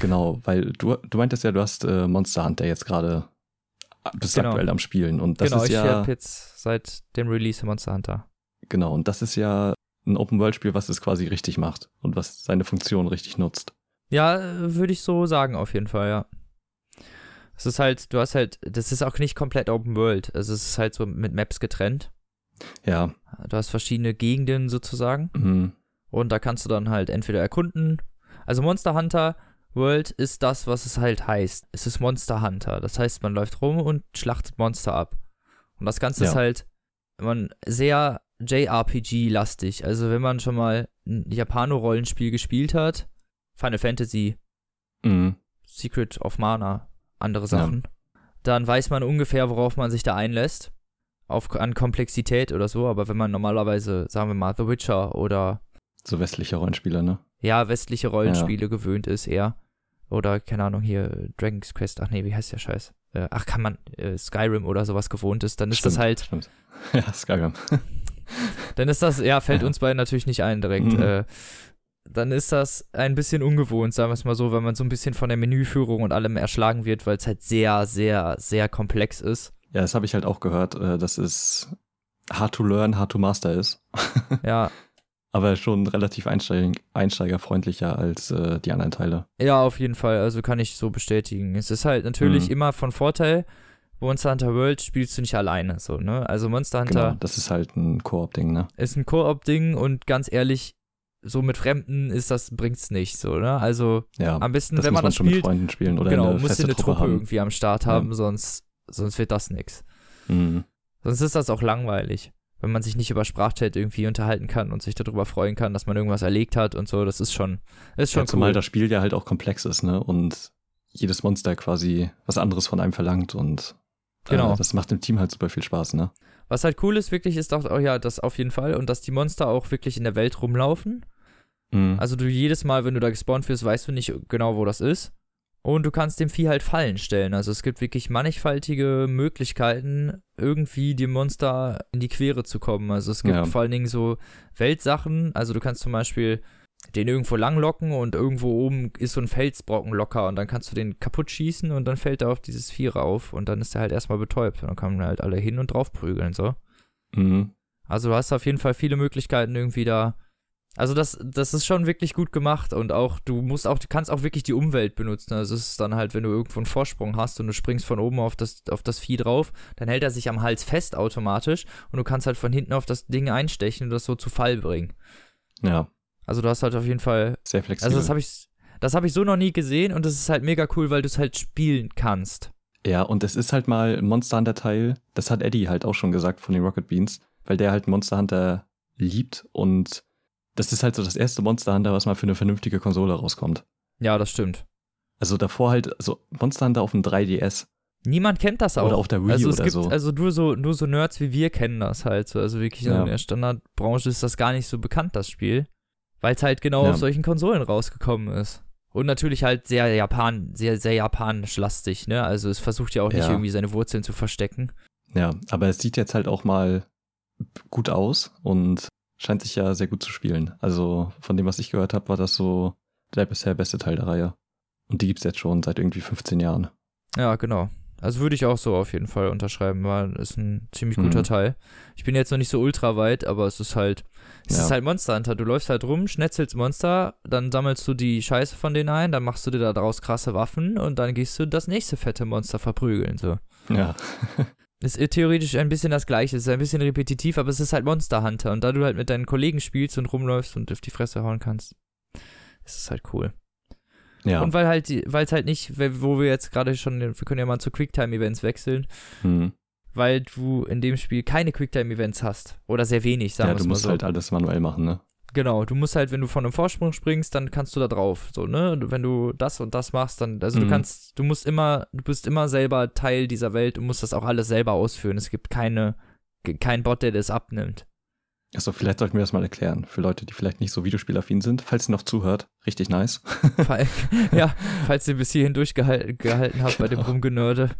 Genau, weil du, du meintest ja, du hast äh, Monster Hunter jetzt gerade bist Genau. aktuell am Spielen. Und das genau, ist ich ja, habe jetzt seit dem Release Monster Hunter. genau, und das ist ja ein Open-World-Spiel, was es quasi richtig macht und was seine Funktion richtig nutzt. Ja, würde ich so sagen, auf jeden Fall, ja. Es ist halt, du hast halt, das ist auch nicht komplett Open World. Also es ist halt so mit Maps getrennt. Ja, Du hast verschiedene Gegenden sozusagen. mhm. Und da kannst du dann halt entweder erkunden. Also Monster Hunter World ist das, was es halt heißt. Es ist Monster Hunter. Das heißt, man läuft rum und schlachtet Monster ab. Und das Ganze Ja. ist halt man sehr JRPG-lastig. Also wenn man schon mal ein Japano-Rollenspiel gespielt hat, Final Fantasy, Mhm. Secret of Mana, andere Ja. Sachen, dann weiß man ungefähr, worauf man sich da einlässt. Auf, an Komplexität oder so. Aber wenn man normalerweise, sagen wir mal, The Witcher oder So westliche Rollenspiele, ne? ja, westliche Rollenspiele gewöhnt ist eher. Oder, keine Ahnung, hier Dragon's Quest, ach nee, wie heißt der Scheiß? Äh, ach, kann man äh, Skyrim oder sowas gewohnt ist, dann ist das Stimmt, halt, Stimmt. [laughs] Ja, Skyrim. [laughs] dann ist das, ja, fällt uns beiden natürlich nicht ein direkt. Mhm. Äh, dann ist das ein bisschen ungewohnt, sagen wir es mal so, wenn man so ein bisschen von der Menüführung und allem erschlagen wird, weil es halt sehr, sehr, sehr komplex ist. Ja, das habe ich halt auch gehört, äh, dass es hard to learn, hard to master ist. [laughs] Ja, Aber schon relativ einsteig einsteigerfreundlicher als äh, die anderen Teile. ja, auf jeden Fall, also kann ich so bestätigen. Es ist halt natürlich Mhm. immer von Vorteil, Monster Hunter World spielst du nicht alleine, so, ne? Also Monster Hunter Genau, das ist halt ein Koop-Ding, ne? ist ein Koop-Ding und ganz ehrlich, so mit Fremden ist das, bringt's nicht so, ne? Also Ja, am besten, wenn man man das schon mit spielt, Freunden spielen oder genau, eine musst du eine Truppe Truppe irgendwie am Start Ja. haben, sonst, sonst wird das nix. Mhm. Sonst ist das auch langweilig, wenn man sich nicht über Sprachchat irgendwie unterhalten kann und sich darüber freuen kann, dass man irgendwas erlegt hat und so, das ist schon, ist schon Ja, zumal cool. das Spiel ja halt auch komplex ist, ne? Und jedes Monster quasi was anderes von einem verlangt und Genau. äh, das macht dem Team halt super viel Spaß, ne? Was halt cool ist, wirklich, ist auch, oh ja, das auf jeden Fall und dass die Monster auch wirklich in der Welt rumlaufen. Mhm. Also du jedes Mal, wenn du da gespawnt wirst, weißt du nicht genau, wo das ist. Und du kannst dem Vieh halt Fallen stellen. Also es gibt wirklich mannigfaltige Möglichkeiten, irgendwie dem Monster in die Quere zu kommen. Also es gibt Ja. vor allen Dingen so Weltsachen. Also du kannst zum Beispiel den irgendwo langlocken und irgendwo oben ist so ein Felsbrocken locker und dann kannst du den kaputt schießen und dann fällt er auf dieses Vieh rauf und dann ist er halt erstmal betäubt. Und dann kommen halt alle hin und drauf prügeln, so. Mhm. Also du hast auf jeden Fall viele Möglichkeiten irgendwie da. Also das, das ist schon wirklich gut gemacht und auch du musst auch, du kannst auch wirklich die Umwelt benutzen. Also es ist dann halt, wenn du irgendwo einen Vorsprung hast und du springst von oben auf das, auf das Vieh drauf, dann hält er sich am Hals fest automatisch und du kannst halt von hinten auf das Ding einstechen und das so zu Fall bringen. Ja, Also du hast halt auf jeden Fall, sehr flexibel. also das habe ich, das habe ich so noch nie gesehen und das ist halt mega cool, weil du es halt spielen kannst. Ja, und es ist halt mal ein Monster Hunter Teil, das hat Eddie halt auch schon gesagt von den Rocket Beans, weil der halt Monster Hunter liebt und das ist halt so das erste Monster Hunter, was mal für eine vernünftige Konsole rauskommt. Ja, das stimmt. Also davor halt, also Monster Hunter auf dem 3DS, Niemand kennt das auch. Oder auf der Wii also es oder gibt, so. Also nur so, nur so Nerds wie wir kennen das halt. So. Also wirklich Ja. in der Standardbranche ist das gar nicht so bekannt, das Spiel. Weil es halt genau Ja. auf solchen Konsolen rausgekommen ist. Und natürlich halt sehr Japan, sehr, sehr japanisch lastig, ne? Also es versucht ja auch nicht Ja. irgendwie seine Wurzeln zu verstecken. Ja, aber es sieht jetzt halt auch mal gut aus und scheint sich ja sehr gut zu spielen. Also von dem, was ich gehört habe, war das so der bisher beste Teil der Reihe. Und die gibt's jetzt schon seit irgendwie 15 Jahren. Ja, genau. Also würde ich auch so auf jeden Fall unterschreiben, weil ist ein ziemlich guter Mhm. Teil. Ich bin jetzt noch nicht so ultra weit, aber es ist halt, es Ja. ist halt Monster Hunter. Du läufst halt rum, schnetzelst Monster, dann sammelst du die Scheiße von denen ein, dann machst du dir da draus krasse Waffen und dann gehst du das nächste fette Monster verprügeln, so. Ja, [laughs] ist theoretisch ein bisschen das gleiche, es ist ein bisschen repetitiv, aber es ist halt Monster Hunter und da du halt mit deinen Kollegen spielst und rumläufst und auf die Fresse hauen kannst, ist es halt cool. ja. Und weil halt, weil es halt nicht, wo wir jetzt gerade schon, wir können ja mal zu Quicktime-Events wechseln, Hm. Weil du in dem Spiel keine Quicktime-Events hast. Oder sehr wenig, sagen ja wir du es mal musst so. halt alles manuell machen, ne? Genau, du musst halt, wenn du von einem Vorsprung springst, dann kannst du da drauf. So, ne? Wenn du das und das machst, dann, also du Mhm. kannst, du musst immer, du bist immer selber Teil dieser Welt und musst das auch alles selber ausführen. Es gibt keine, kein Bot, der das abnimmt. Achso, vielleicht sollten wir das mal erklären. Für Leute, die vielleicht nicht so videospielaffin sind. Falls ihr noch zuhört, richtig nice. [laughs] Fall, ja, falls ihr bis hierhin durchgehalten gehalten habt bei dem Genau. Rumgenörde.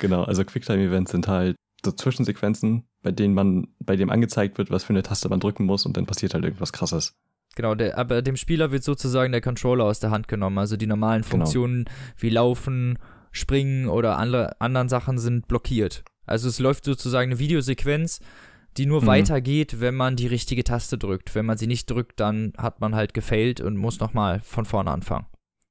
Genau, also Quicktime-Events sind halt so Zwischensequenzen, bei denen man, bei dem angezeigt wird, was für eine Taste man drücken muss und dann passiert halt irgendwas krasses. Genau, der, aber dem Spieler wird sozusagen der Controller aus der Hand genommen. Also die normalen Genau. Funktionen wie Laufen, Springen oder andere, anderen Sachen sind blockiert. Also es läuft sozusagen eine Videosequenz, die nur Mhm. weitergeht, wenn man die richtige Taste drückt. Wenn man sie nicht drückt, dann hat man halt gefailt und muss nochmal von vorne anfangen.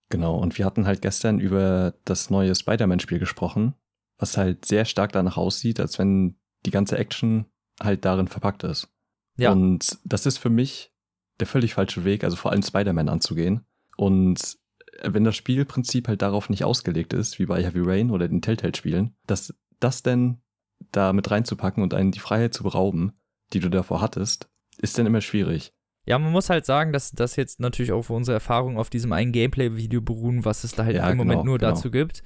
Genau, und wir hatten halt gestern über das neue Spider-Man-Spiel gesprochen, was halt sehr stark danach aussieht, als wenn die ganze Action halt darin verpackt ist. Ja. Und das ist für mich der völlig falsche Weg, also vor allem Spider-Man anzugehen. Und wenn das Spielprinzip halt darauf nicht ausgelegt ist, wie bei Heavy Rain oder den Telltale-Spielen, dass das denn da mit reinzupacken und einen die Freiheit zu berauben, die du davor hattest, ist dann immer schwierig. Ja, man muss halt sagen, dass das jetzt natürlich auch für unsere Erfahrung auf diesem einen Gameplay-Video beruhen, was es da halt Ja, im Moment genau, nur genau. dazu gibt.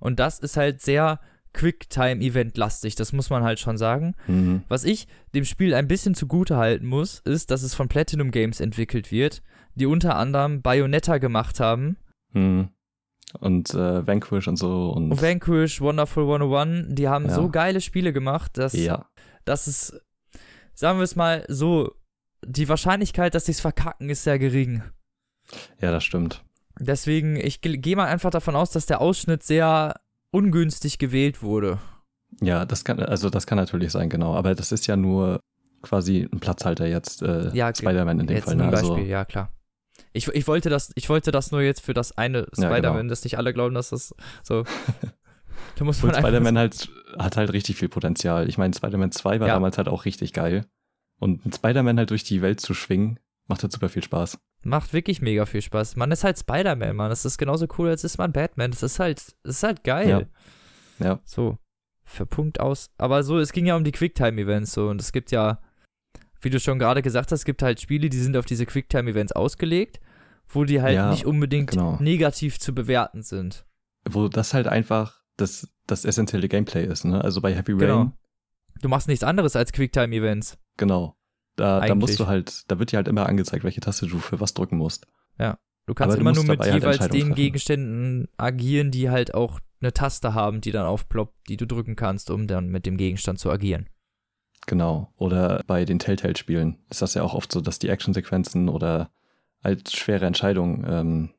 Und das ist halt sehr Quicktime-Event-lastig, das muss man halt schon sagen. Mhm. Was ich dem Spiel ein bisschen zugute halten muss, ist, dass es von Platinum Games entwickelt wird, die unter anderem Bayonetta gemacht haben, Mhm. Und äh, Vanquish und so und und Vanquish, Wonderful 101, die haben Ja. so geile Spiele gemacht, dass, ja. dass es, sagen wir es mal so, die Wahrscheinlichkeit, dass sie es verkacken, ist sehr gering. Ja, das stimmt. Deswegen, ich ge- gehe mal einfach davon aus, dass der Ausschnitt sehr ungünstig gewählt wurde. Ja, das kann, also das kann natürlich sein, genau. Aber das ist ja nur quasi ein Platzhalter jetzt, äh, Ja, Spider-Man in dem Fall. Ne? Also, Beispiel, ja klar. Ich, ich, wollte das, ich wollte das nur jetzt für das eine genau. Spider-Man, dass nicht alle glauben, dass das so. [laughs] da muss man Spider-Man halt hat halt richtig viel Potenzial. Ich meine, Spider-Man 2 war Ja. damals halt auch richtig geil. Und Spider-Man halt durch die Welt zu schwingen, macht halt super viel Spaß. Macht wirklich mega viel Spaß. Man ist halt Spider-Man, Mann. Das ist genauso cool, als ist man Batman. Das ist halt, das ist halt geil. Ja. Ja. So. Für Punkt aus. Aber so, es ging ja um die Quicktime-Events so. Und es gibt ja, wie du schon gerade gesagt hast, es gibt halt Spiele, die sind auf diese Quicktime-Events ausgelegt, wo die halt Ja, nicht unbedingt genau. negativ zu bewerten sind. Wo das halt einfach das, das essentielle Gameplay ist, ne? Also bei Happy Rain, Genau. Du machst nichts anderes als Quicktime-Events. genau. Da, da musst du halt, da wird dir halt immer angezeigt, welche Taste du für was drücken musst. Du kannst Aber du immer nur musst mit halt jeweils Entscheidungen den treffen. Gegenständen agieren, die halt auch eine Taste haben, die dann aufploppt, die du drücken kannst, um dann mit dem Gegenstand zu agieren. Genau. Oder bei den Telltale-Spielen ist das ja auch oft so, dass die Actionsequenzen oder als schwere Entscheidungen ähm,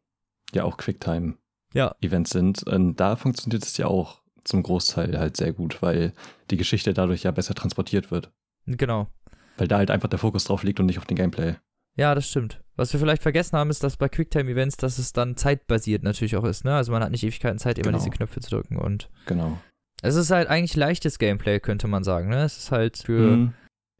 ja auch Quicktime-Events Ja. sind. Und da funktioniert es ja auch zum Großteil halt sehr gut, weil die Geschichte dadurch ja besser transportiert wird. Genau. Weil da halt einfach der Fokus drauf liegt und nicht auf den Gameplay. Ja, das stimmt. Was wir vielleicht vergessen haben, ist, dass bei Quicktime-Events, dass es dann zeitbasiert natürlich auch ist, ne? Also man hat nicht Ewigkeiten Zeit, immer Genau. diese Knöpfe zu drücken und Genau. Es ist halt eigentlich leichtes Gameplay, könnte man sagen, ne? Es ist halt für, Mhm.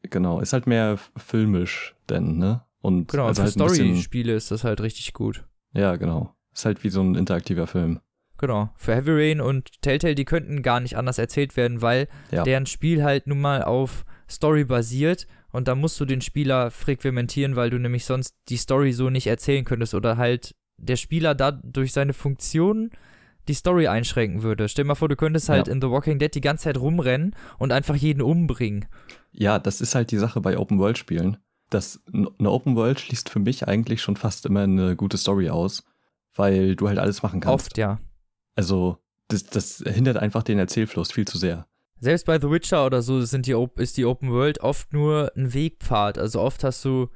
Genau. Ist halt mehr filmisch denn, ne? Und genau, also für halt Story-Spiele ist das halt richtig gut. Ja, genau. Ist halt wie so ein interaktiver Film. Genau. Für Heavy Rain und Telltale, die könnten gar nicht anders erzählt werden, weil Ja. deren Spiel halt nun mal auf Story basiert und da musst du den Spieler frequentieren, weil du nämlich sonst die Story so nicht erzählen könntest oder halt der Spieler da durch seine Funktionen die Story einschränken würde. Stell dir mal vor, du könntest halt Ja. in The Walking Dead die ganze Zeit rumrennen und einfach jeden umbringen. Ja, das ist halt die Sache bei Open-World-Spielen. Das, eine Open-World schließt für mich eigentlich schon fast immer eine gute Story aus, weil du halt alles machen kannst. Oft, ja. Also, das, das hindert einfach den Erzählfluss viel zu sehr. Selbst bei The Witcher oder so sind die, ist die Open World oft nur ein Wegpfad. Also oft hast du.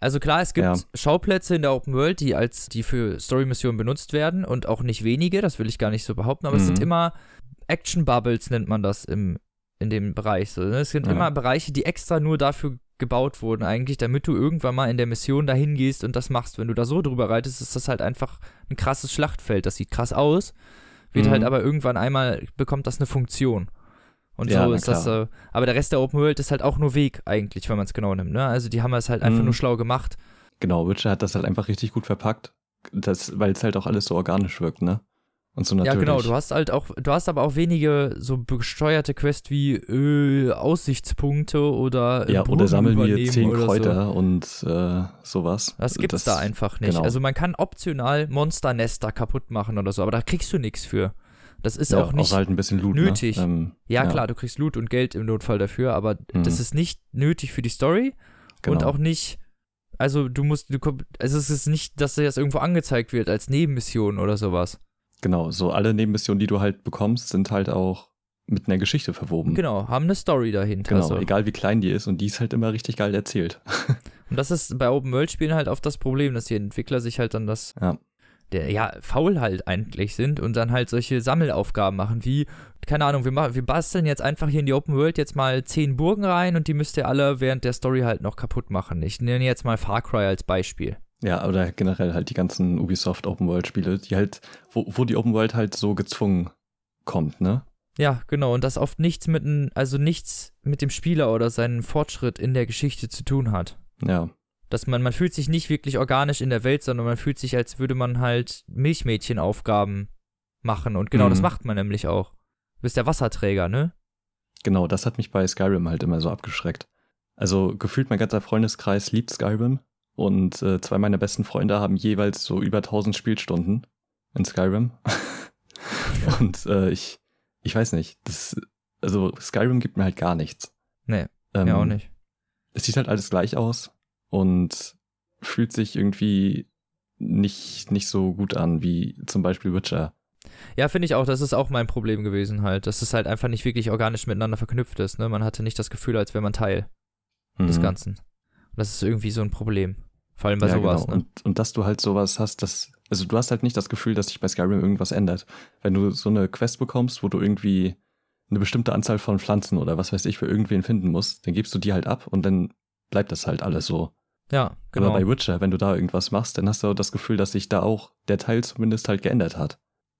Also klar, es gibt Ja. Schauplätze in der Open World, die als die für Story-Missionen benutzt werden und auch nicht wenige, das will ich gar nicht so behaupten, aber es sind Mhm. immer Action Bubbles, nennt man das im, in dem Bereich. So, ne? Es sind Ja. immer Bereiche, die extra nur dafür gebaut wurden, eigentlich, damit du irgendwann mal in der Mission dahin gehst und das machst. Wenn du da so drüber reitest, ist das halt einfach ein krasses Schlachtfeld. Das sieht krass aus, wird Mhm. halt aber irgendwann einmal, bekommt das eine Funktion. Und Ja, so ist das, äh, aber der Rest der Open World ist halt auch nur Weg eigentlich, wenn man es genau nimmt, ne? Also die haben es halt einfach Mhm. nur schlau gemacht. Genau, Witcher hat das halt einfach richtig gut verpackt, weil es halt auch alles so organisch wirkt, ne? Und so natürlich. Ja, genau, du hast halt auch, du hast aber auch wenige so besteuerte Quests wie äh, Aussichtspunkte oder äh, ja, oder sammeln wir zehn oder So. Kräuter und äh, sowas. Das gibt's Das- da einfach nicht. genau. Also man kann optional Monsternester kaputt machen oder so, aber da kriegst du nichts für. Das ist ja, auch nicht. halt ein bisschen Loot, nötig. Ne? Ähm, ja, klar, du kriegst Loot und Geld im Notfall dafür, aber Mhm. das ist nicht nötig für die Story genau. und auch nicht. Also du musst, du komm- also es ist nicht, dass dir das irgendwo angezeigt wird als Nebenmission oder sowas. Genau, so alle Nebenmissionen, die du halt bekommst, sind halt auch mit einer Geschichte verwoben. Genau, haben eine Story dahinter. Genau, so. egal wie klein die ist und die ist halt immer richtig geil erzählt. [laughs] Und das ist bei Open World Spielen halt oft das Problem, dass die Entwickler sich halt dann das, Ja. Der ja faul halt eigentlich sind und dann halt solche Sammelaufgaben machen, wie keine Ahnung, wir machen, wir basteln jetzt einfach hier in die Open World jetzt mal zehn Burgen rein und die müsst ihr alle während der Story halt noch kaputt machen. Ich nenne jetzt mal Far Cry als Beispiel. Ja, oder generell halt die ganzen Ubisoft Open World Spiele, die halt, wo, wo die Open World halt so gezwungen kommt, ne? Ja, genau, und das oft nichts mit also nichts mit dem Spieler oder seinem Fortschritt in der Geschichte zu tun hat. Ja, Dass man, man fühlt sich nicht wirklich organisch in der Welt, sondern man fühlt sich, als würde man halt Milchmädchenaufgaben machen. Und genau das Mhm. macht man nämlich auch. Du bist der Wasserträger, ne? genau, das hat mich bei Skyrim halt immer so abgeschreckt. Also gefühlt mein ganzer Freundeskreis liebt Skyrim und äh, zwei meiner besten Freunde haben jeweils so über 1000 Spielstunden in Skyrim. [laughs] und äh, ich, ich weiß nicht, das, also Skyrim gibt mir halt gar nichts. Nee, Ähm, ja auch nicht. es sieht halt alles gleich aus und fühlt sich irgendwie nicht, nicht so gut an wie zum Beispiel Witcher. Ja, finde ich auch, das ist auch mein Problem gewesen halt, dass es halt einfach nicht wirklich organisch miteinander verknüpft ist, ne? Man hatte nicht das Gefühl, als wäre man Teil des Mhm. Ganzen. Und das ist irgendwie so ein Problem. Vor allem bei ja, sowas, genau. ne? Und, und dass du halt sowas hast, dass, also du hast halt nicht das Gefühl, dass sich bei Skyrim irgendwas ändert. Wenn du so eine Quest bekommst, wo du irgendwie eine bestimmte Anzahl von Pflanzen oder was weiß ich für irgendwen finden musst, dann gibst du die halt ab und dann bleibt das halt alles so. Ja, genau. Aber bei Witcher, wenn du da irgendwas machst, dann hast du das Gefühl, dass sich da auch der Teil zumindest halt geändert hat.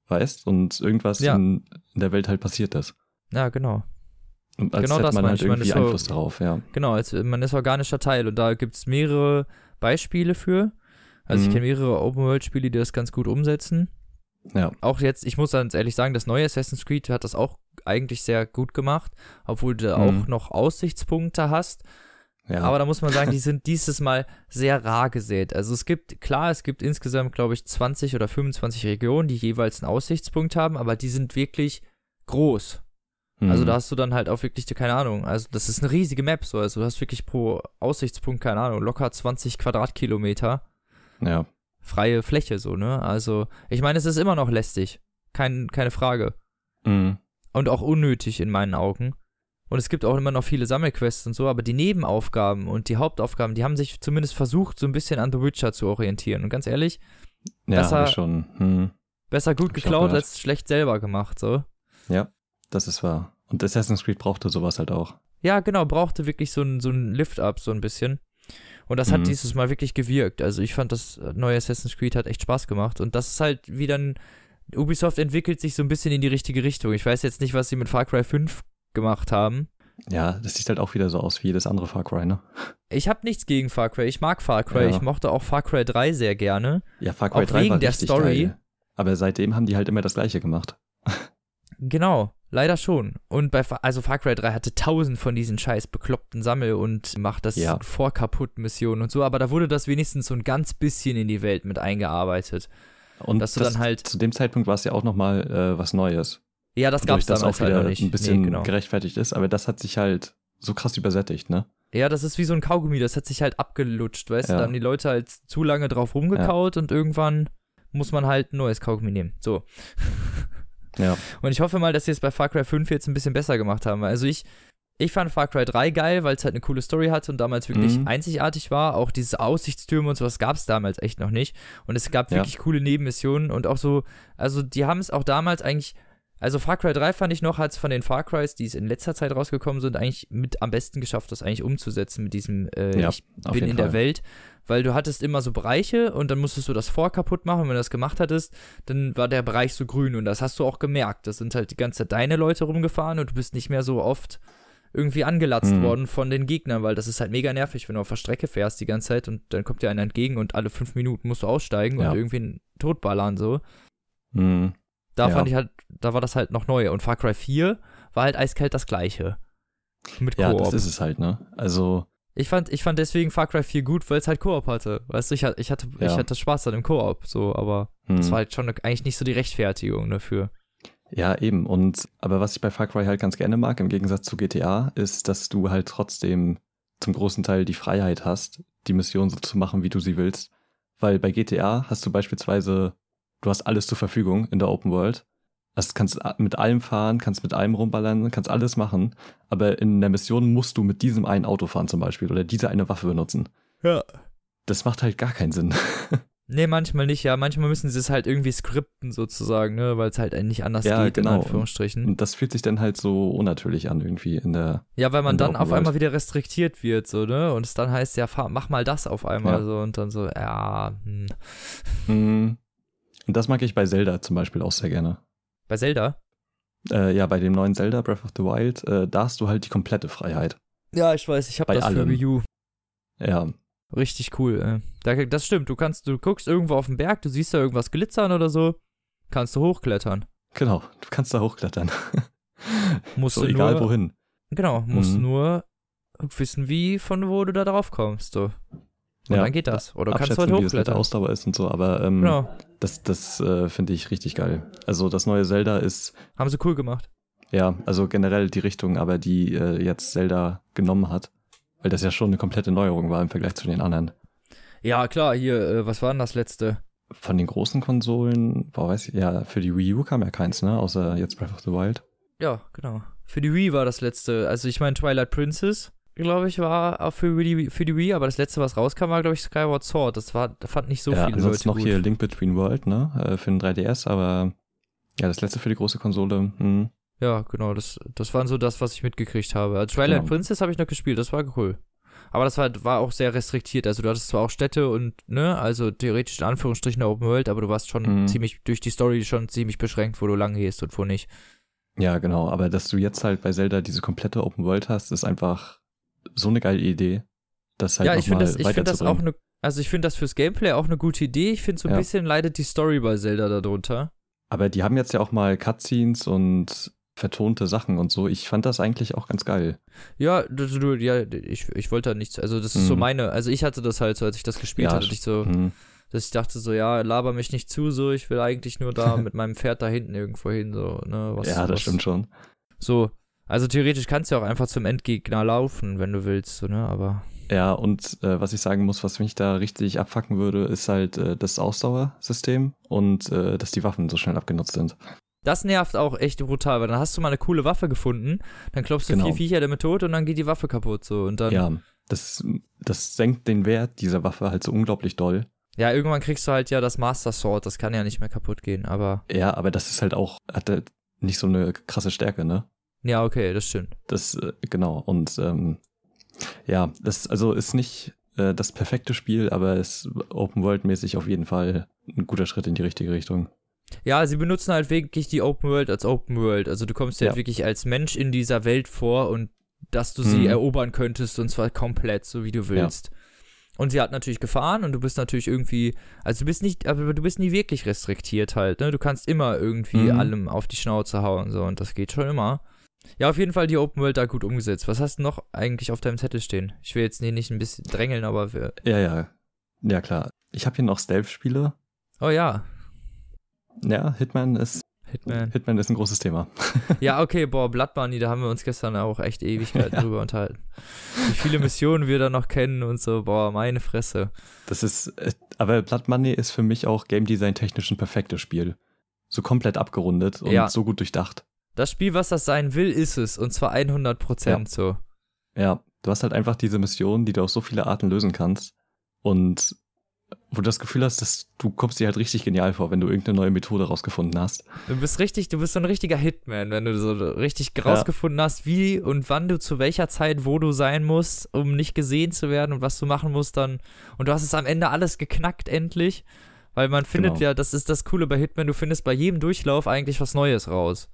Weißt? Und irgendwas Ja. in, in der Welt halt passiert ist. ja, genau. Und als Genau hätte das man halt ich. Man irgendwie ist so- Einfluss darauf, ja. Genau, als, man ist organischer Teil und da gibt es mehrere Beispiele für. Also ich Mhm. kenne mehrere Open-World-Spiele, die das ganz gut umsetzen. Ja. Auch jetzt, ich muss ganz ehrlich sagen, das neue Assassin's Creed hat das auch eigentlich sehr gut gemacht, obwohl du Mhm. auch noch Aussichtspunkte hast. Ja. Aber da muss man sagen, die sind dieses Mal sehr rar gesät. Also es gibt, klar, es gibt insgesamt, glaube ich, 20 oder 25 Regionen, die jeweils einen Aussichtspunkt haben, aber die sind wirklich groß. Also Mhm. da hast du dann halt auch wirklich, keine Ahnung, also das ist eine riesige Map so, also du hast wirklich pro Aussichtspunkt, keine Ahnung, locker 20 Quadratkilometer Ja. freie Fläche so, ne? Also ich meine, es ist immer noch lästig, Kein, keine Frage. Mhm. Und auch unnötig in meinen Augen. Und es gibt auch immer noch viele Sammelquests und so, aber die Nebenaufgaben und die Hauptaufgaben, die haben sich zumindest versucht, so ein bisschen an The Witcher zu orientieren. Und ganz ehrlich, Ja, Besser- schon. Mhm. besser gut geklaut als schlecht selber gemacht, so. Ja, das ist wahr. Und Assassin's Creed brauchte sowas halt auch. Ja, genau, brauchte wirklich so ein, so ein Lift-Up, so ein bisschen. Und das hat Mhm. dieses Mal wirklich gewirkt. Also ich fand, das neue Assassin's Creed hat echt Spaß gemacht. Und das ist halt wieder ein. Ubisoft entwickelt sich so ein bisschen in die richtige Richtung. Ich weiß jetzt nicht, was sie mit Far Cry 5 gemacht haben. Ja, das sieht halt auch wieder so aus wie jedes andere Far Cry, ne? Ich habe nichts gegen Far Cry. Ich mag Far Cry. Ja. Ich mochte auch Far Cry 3 sehr gerne. Ja, Far Cry Auch 3 wegen war der Story. Geil. Aber seitdem haben die halt immer das Gleiche gemacht. [laughs] Genau, leider schon. Und bei also Far Cry 3 hatte tausend von diesen scheiß bekloppten Sammel und macht das Ja. vor kaputt Missionen und so, aber da wurde das wenigstens so ein ganz bisschen in die Welt mit eingearbeitet. Und dass du das, dann halt- zu dem Zeitpunkt war es ja auch nochmal äh, was Neues. Ja, das Wodurch das damals auch wieder halt noch nicht. ein bisschen nee, genau. gerechtfertigt ist, aber das hat sich halt so krass übersättigt, ne? Ja, das ist wie so ein Kaugummi, das hat sich halt abgelutscht, weißt du? Ja. Da haben die Leute halt zu lange drauf rumgekaut und irgendwann muss man halt ein neues Kaugummi nehmen. So. Ja. [laughs] Und ich hoffe mal, dass sie es bei Far Cry 5 jetzt ein bisschen besser gemacht haben. Also ich, ich fand Far Cry 3 geil, weil es halt eine coole Story hatte und damals wirklich Mhm. einzigartig war. Auch diese Aussichtstürme und sowas gab es damals echt noch nicht. Und es gab Ja. wirklich coole Nebenmissionen und auch so, also die haben es auch damals eigentlich, also Far Cry 3 fand ich noch, als von den Far Crys, die es in letzter Zeit rausgekommen sind, eigentlich mit am besten geschafft, das eigentlich umzusetzen mit diesem, äh, Ja, ich bin in Fall. der Welt, weil du hattest immer so Bereiche und dann musstest du das Vor kaputt machen. Und wenn du das gemacht hattest, dann war der Bereich so grün und das hast du auch gemerkt. Das sind halt die ganze Zeit deine Leute rumgefahren und du bist nicht mehr so oft irgendwie angelatzt Mhm. worden von den Gegnern, weil das ist halt mega nervig, wenn du auf der Strecke fährst die ganze Zeit und dann kommt dir einer entgegen und alle fünf Minuten musst du aussteigen Ja. und irgendwie einen totballern so. Mhm. Da Ja. fand ich halt, da war das halt noch neu. Und Far Cry 4 war halt eiskalt das gleiche. Mit Ja, Koop. das ist es halt, ne? Also, Ich fand, ich fand deswegen Far Cry 4 gut, weil es halt Koop hatte. Weißt du, ich, ich, hatte, ich Ja. hatte Spaß an dem Koop, so, aber das hm. war halt schon eigentlich nicht so die Rechtfertigung dafür. Ja, eben. Und aber was ich bei Far Cry halt ganz gerne mag, im Gegensatz zu GTA, ist, dass du halt trotzdem zum großen Teil die Freiheit hast, die Mission so zu machen, wie du sie willst. Weil bei GTA hast du beispielsweise, du hast alles zur Verfügung in der Open World. Also kannst mit allem fahren, kannst mit allem rumballern, kannst alles machen. Aber in der Mission musst du mit diesem einen Auto fahren zum Beispiel oder diese eine Waffe benutzen. Ja. Das macht halt gar keinen Sinn. [laughs] Nee, manchmal nicht, ja. Manchmal müssen sie es halt irgendwie skripten, sozusagen, ne, weil es halt nicht anders Ja, geht, genau. in Anführungsstrichen. Und das fühlt sich dann halt so unnatürlich an irgendwie in der. Ja, weil man dann auf einmal wieder restriktiert wird, so, ne? Und es dann heißt, ja, fahr, mach mal das auf einmal Ja. so und dann so, ja, hm. Hm. Und das mag ich bei Zelda zum Beispiel auch sehr gerne. Bei Zelda? Äh, ja, bei dem neuen Zelda Breath of the Wild, äh, da hast du halt die komplette Freiheit. Ja, ich weiß, ich habe das für allem. Wii U. Ja, Richtig cool. Äh. Da, das stimmt, du kannst, du guckst irgendwo auf den Berg, du siehst da irgendwas glitzern oder so, kannst du hochklettern. genau. Du kannst da hochklettern. [laughs] Musst so du egal nur, wohin. Genau, musst Mhm. nur wissen, wie, von wo du da drauf kommst. So. Und Ja, dann geht das. Oder du kannst halt wie es mit der hochklettern. Ausdauer ist und so, aber ähm, Genau. das, das äh, finde ich richtig geil. Also das neue Zelda ist, Haben sie cool gemacht. ja, also generell die Richtung, aber die äh, jetzt Zelda genommen hat, weil das ja schon eine komplette Neuerung war im Vergleich zu den anderen. Ja, klar, hier, äh, was war denn das letzte? Von den großen Konsolen, boah, weiß ich, ja, für die Wii U kam ja keins, ne, außer jetzt Breath of the Wild. Ja, genau. Für die Wii war das letzte. Also ich meine, Twilight Princess, glaube ich, war auch für die, für die Wii, aber das letzte, was rauskam, war, glaube ich, Skyward Sword. Das war, da fand nicht so ja, viele Leute noch gut. hier Link Between World, ne, äh, für den 3DS, aber ja, das letzte für die große Konsole, hm, Ja, genau, das, das waren so das, was ich mitgekriegt habe. Also Twilight Genau. Princess habe ich noch gespielt, das war cool. Aber das war, war auch sehr restriktiert. Also du hattest zwar auch Städte und, ne, also theoretisch in Anführungsstrichen eine Open World, aber du warst schon Mhm. ziemlich, durch die Story schon ziemlich beschränkt, wo du lang gehst und wo nicht. Ja, genau. Aber dass du jetzt halt bei Zelda diese komplette Open World hast, ist einfach so eine geile Idee, das halt ja, ich finde das, ich find das auch eine, also ich finde das fürs Gameplay auch eine gute Idee. Ich finde so ein Ja. bisschen leidet die Story bei Zelda darunter. Aber die haben jetzt ja auch mal Cutscenes und vertonte Sachen und so. Ich fand das eigentlich auch ganz geil. Ja, du, du, ja, ich, ich wollte da nichts, also das ist so Mhm. meine, also ich hatte das halt so, als ich das gespielt Ja, hatte, ich so, Hm. dass ich dachte so, ja, laber mich nicht zu, so, ich will eigentlich nur da [laughs] mit meinem Pferd da hinten irgendwo hin, so, ne, was, ja, das was, stimmt schon. So, also theoretisch kannst du ja auch einfach zum Endgegner laufen, wenn du willst, so, ne, aber, Ja, und äh, was ich sagen muss, was mich da richtig abfacken würde, ist halt äh, das Ausdauersystem und äh, dass die Waffen so schnell abgenutzt sind. das nervt auch echt brutal, weil dann hast du mal eine coole Waffe gefunden, dann klopfst du Genau. vier Viecher damit tot und dann geht die Waffe kaputt, so, und dann, ja, das, das senkt den Wert dieser Waffe halt so unglaublich doll. ja, irgendwann kriegst du halt ja das Master Sword, das kann ja nicht mehr kaputt gehen, aber, Ja, aber das ist halt auch, hat halt nicht so eine krasse Stärke, ne? Ja, okay, das stimmt. Das, äh, genau, und ähm, ja, das also ist nicht äh, das perfekte Spiel, aber es ist Open World-mäßig auf jeden Fall ein guter Schritt in die richtige Richtung. Ja, sie benutzen halt wirklich die Open World als Open World. Also du kommst Ja. halt wirklich als Mensch in dieser Welt vor und dass du sie Mhm. erobern könntest und zwar komplett, so wie du willst. Und sie hat natürlich Gefahren und du bist natürlich irgendwie, also du bist nicht, aber du bist nie wirklich restriktiert halt, ne? Du kannst immer irgendwie Mhm. allem auf die Schnauze hauen, so und das geht schon immer. Ja, auf jeden Fall die Open World da gut umgesetzt. Was hast du noch eigentlich auf deinem Zettel stehen? Ich will jetzt nee, nicht ein bisschen drängeln, aber wir, Ja, ja. Ja, klar. Ich habe hier noch Stealth-Spiele. oh ja. Ja, Hitman ist Hitman. Hitman ist ein großes Thema. [laughs] Ja, okay, boah, Blood Money, da haben wir uns gestern auch echt Ewigkeiten [laughs] ja. drüber unterhalten. Wie viele Missionen wir da noch kennen und so, boah, meine Fresse. Das ist, äh, aber Blood Money ist für mich auch Game Design technisch ein perfektes Spiel. So komplett abgerundet und ja. so gut durchdacht. Das Spiel, was das sein will, ist es. Und zwar 100 Prozent ja. so. Ja, du hast halt einfach diese Mission, die du auf so viele Arten lösen kannst. Und wo du das Gefühl hast, dass du kommst dir halt richtig genial vor, wenn du irgendeine neue Methode rausgefunden hast. Du bist richtig, du bist so ein richtiger Hitman, wenn du so richtig rausgefunden ja. hast, wie und wann du zu welcher Zeit, wo du sein musst, um nicht gesehen zu werden und was du machen musst dann. Und du hast es am Ende alles geknackt endlich, weil man findet genau. ja, das ist das Coole bei Hitman, du findest bei jedem Durchlauf eigentlich was Neues raus.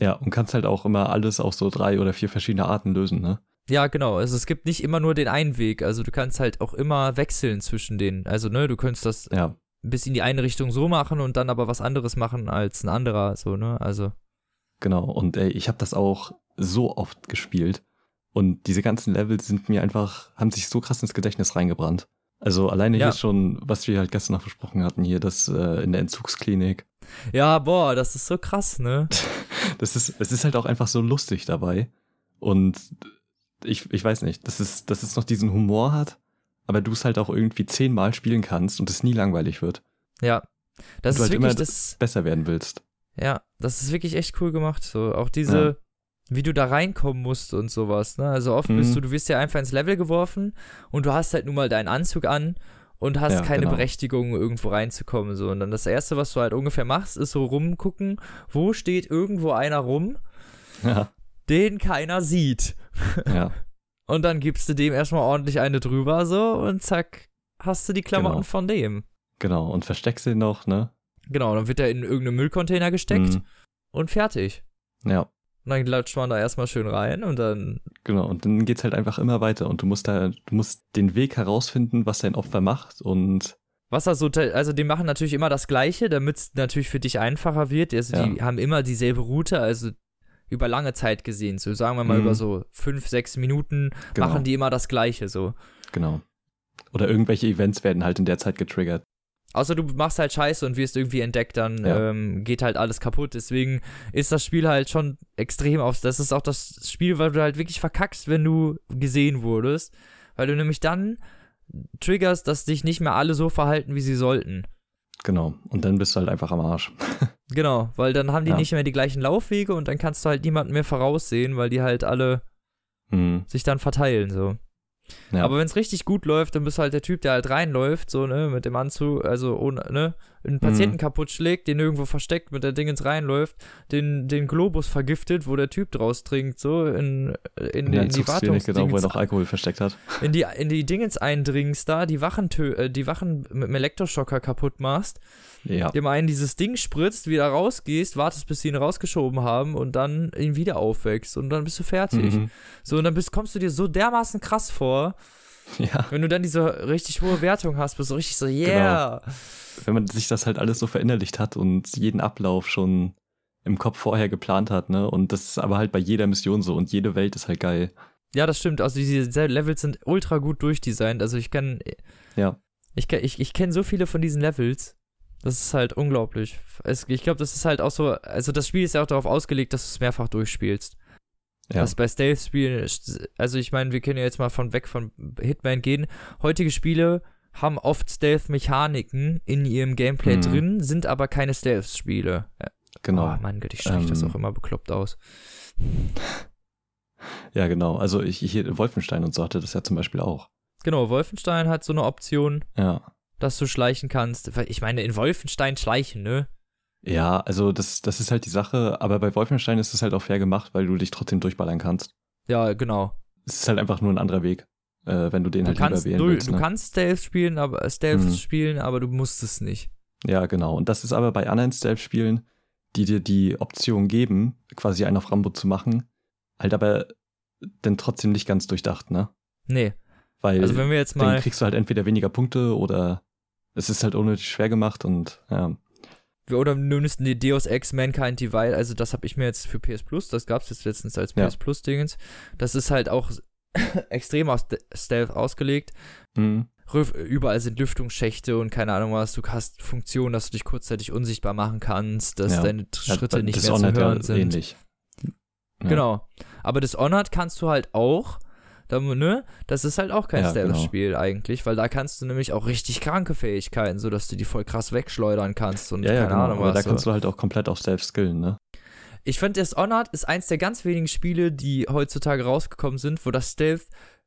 Ja, und kannst halt auch immer alles auf so drei oder vier verschiedene Arten lösen, ne? Ja, genau. Also es gibt nicht immer nur den einen Weg. Also du kannst halt auch immer wechseln zwischen denen. Also, ne, du könntest das ja. bis in die eine Richtung so machen und dann aber was anderes machen als ein anderer, so, ne? Also. Genau, und ey, ich habe das auch so oft gespielt. Und diese ganzen Level sind mir einfach, haben sich so krass ins Gedächtnis reingebrannt. Also alleine ja. hier schon, was wir halt gestern noch besprochen hatten, hier das äh, in der Entzugsklinik. Ja, boah, das ist so krass, ne? [laughs] das ist, es ist halt auch einfach so lustig dabei. Und ich, ich weiß nicht, dass es, dass es noch diesen Humor hat, aber du es halt auch irgendwie zehnmal spielen kannst und es nie langweilig wird. Ja. Das und ist du halt wirklich immer das. Besser werden willst. Ja, das ist wirklich echt cool gemacht. So, auch diese, ja. wie du da reinkommen musst und sowas, ne? Also oft mhm. bist du, du wirst ja einfach ins Level geworfen und du hast halt nun mal deinen Anzug an und hast Ja, keine genau. Berechtigung, irgendwo reinzukommen. So. Und dann das Erste, was du halt ungefähr machst, ist so rumgucken, wo steht irgendwo einer rum, Ja. den keiner sieht. Ja. [laughs] Und dann gibst du dem erstmal ordentlich eine drüber, so, und zack, hast du die Klamotten Genau. von dem. Genau. Und versteckst ihn noch, ne? Genau, dann wird er in irgendeinen Müllcontainer gesteckt Mhm. und fertig. Ja. Und dann latscht man da erstmal schön rein und dann, Genau. Und dann geht's halt einfach immer weiter und du musst da, du musst den Weg herausfinden, was dein Opfer macht und was er so, also die machen natürlich immer das Gleiche, damit es natürlich für dich einfacher wird. Also die haben immer dieselbe Route, also über lange Zeit gesehen. So sagen wir mal Mhm. über so fünf, sechs Minuten Genau. machen die immer das Gleiche so. genau. Oder irgendwelche Events werden halt in der Zeit getriggert. Außer du machst halt Scheiße und wirst irgendwie entdeckt, dann Ja. ähm, geht halt alles kaputt. Deswegen ist das Spiel halt schon extrem aus. Das ist auch das Spiel, weil du halt wirklich verkackst, wenn du gesehen wurdest. Weil du nämlich dann triggerst, dass dich nicht mehr alle so verhalten, wie sie sollten. Genau. Und dann bist du halt einfach am Arsch. [laughs] Genau, weil dann haben die Ja. nicht mehr die gleichen Laufwege und dann kannst du halt niemanden mehr voraussehen, weil die halt alle Mhm. sich dann verteilen, so. Ja. Aber wenn es richtig gut läuft, dann bist du halt der Typ, der halt reinläuft, so, ne, mit dem Anzug, also ohne, ne, einen Patienten Mhm. kaputt schlägt, den irgendwo versteckt, mit der Dingens reinläuft, den, den Globus vergiftet, wo der Typ draus trinkt, so, in, in, in in, die Entzugsklinik, genau, wo er noch Alkohol versteckt hat. in die, in die Dingens eindringst da, die Wachen, tö- äh, die Wachen mit dem Elektroschocker kaputt machst, Ja. dem einen dieses Ding spritzt, wieder rausgehst, wartest, bis sie ihn rausgeschoben haben und dann ihn wieder aufwächst und dann bist du fertig. Mhm. So, und dann bist, kommst du dir so dermaßen krass vor, [laughs] Ja. wenn du dann diese richtig hohe Wertung hast, bist du richtig so, yeah. Wenn man sich das halt alles so verinnerlicht hat und jeden Ablauf schon im Kopf vorher geplant hat, ne? Und das ist aber halt bei jeder Mission so und jede Welt ist halt geil. Ja, das stimmt. Also diese Levels sind ultra gut durchdesignt. Also ich kann, Ja. ich, ich, ich kenne so viele von diesen Levels. Das ist halt unglaublich. Es, ich glaube, das ist halt auch so, also das Spiel ist ja auch darauf ausgelegt, dass du es mehrfach durchspielst. Ja. Das bei Stealth-Spielen, also ich meine, wir können ja jetzt mal von weg von Hitman gehen. Heutige Spiele haben oft Stealth-Mechaniken in ihrem Gameplay Mhm. drin, sind aber keine Stealth-Spiele. Genau. Oh mein Gott, ich spreche das Ähm, auch immer bekloppt aus. [laughs] Ja, genau. Also ich hier Wolfenstein und so hatte das ja zum Beispiel auch. Genau, Wolfenstein hat so eine Option, Ja. dass du schleichen kannst. Ich meine, in Wolfenstein schleichen, ne? Ja, also das, das ist halt die Sache, aber bei Wolfenstein ist es halt auch fair gemacht, weil du dich trotzdem durchballern kannst. Ja, genau. Es ist halt einfach nur ein anderer Weg, äh, wenn du den Du halt kannst, lieber wählen du, willst. du Ne? kannst Stealth spielen, aber äh, Stealth Mhm. spielen, aber du musst es nicht. Ja, genau. Und das ist aber bei anderen Stealth-Spielen, die dir die Option geben, quasi einen auf Rambo zu machen, halt aber dann trotzdem nicht ganz durchdacht, ne? Nee. Weil Also wenn wir jetzt dann mal. kriegst du halt entweder weniger Punkte oder es ist halt unnötig schwer gemacht und ja. Oder nimmst die Deus Ex Mankind Divide, also das habe ich mir jetzt für PS Plus, das gab es jetzt letztens als Ja. PS Plus Dingens. Das ist halt auch [coughs] extrem aus Stealth ausgelegt. Mhm. überall sind Lüftungsschächte und keine Ahnung was. Du hast Funktionen, dass du dich kurzzeitig unsichtbar machen kannst, dass Ja. deine Schritte Ja, nicht mehr zu hören sind. ähnlich. Genau. Aber Dishonored kannst du halt auch, da, ne? Das ist halt auch kein Ja, genau. Stealth-Spiel eigentlich, weil da kannst du nämlich auch richtig kranke Fähigkeiten, so dass du die voll krass wegschleudern kannst und Ja, ja, keine genau. Ahnung aber da was. kannst du halt auch komplett auf Stealth skillen, ne? Ich finde, Dishonored ist eins der ganz wenigen Spiele, die heutzutage rausgekommen sind, wo das Stealth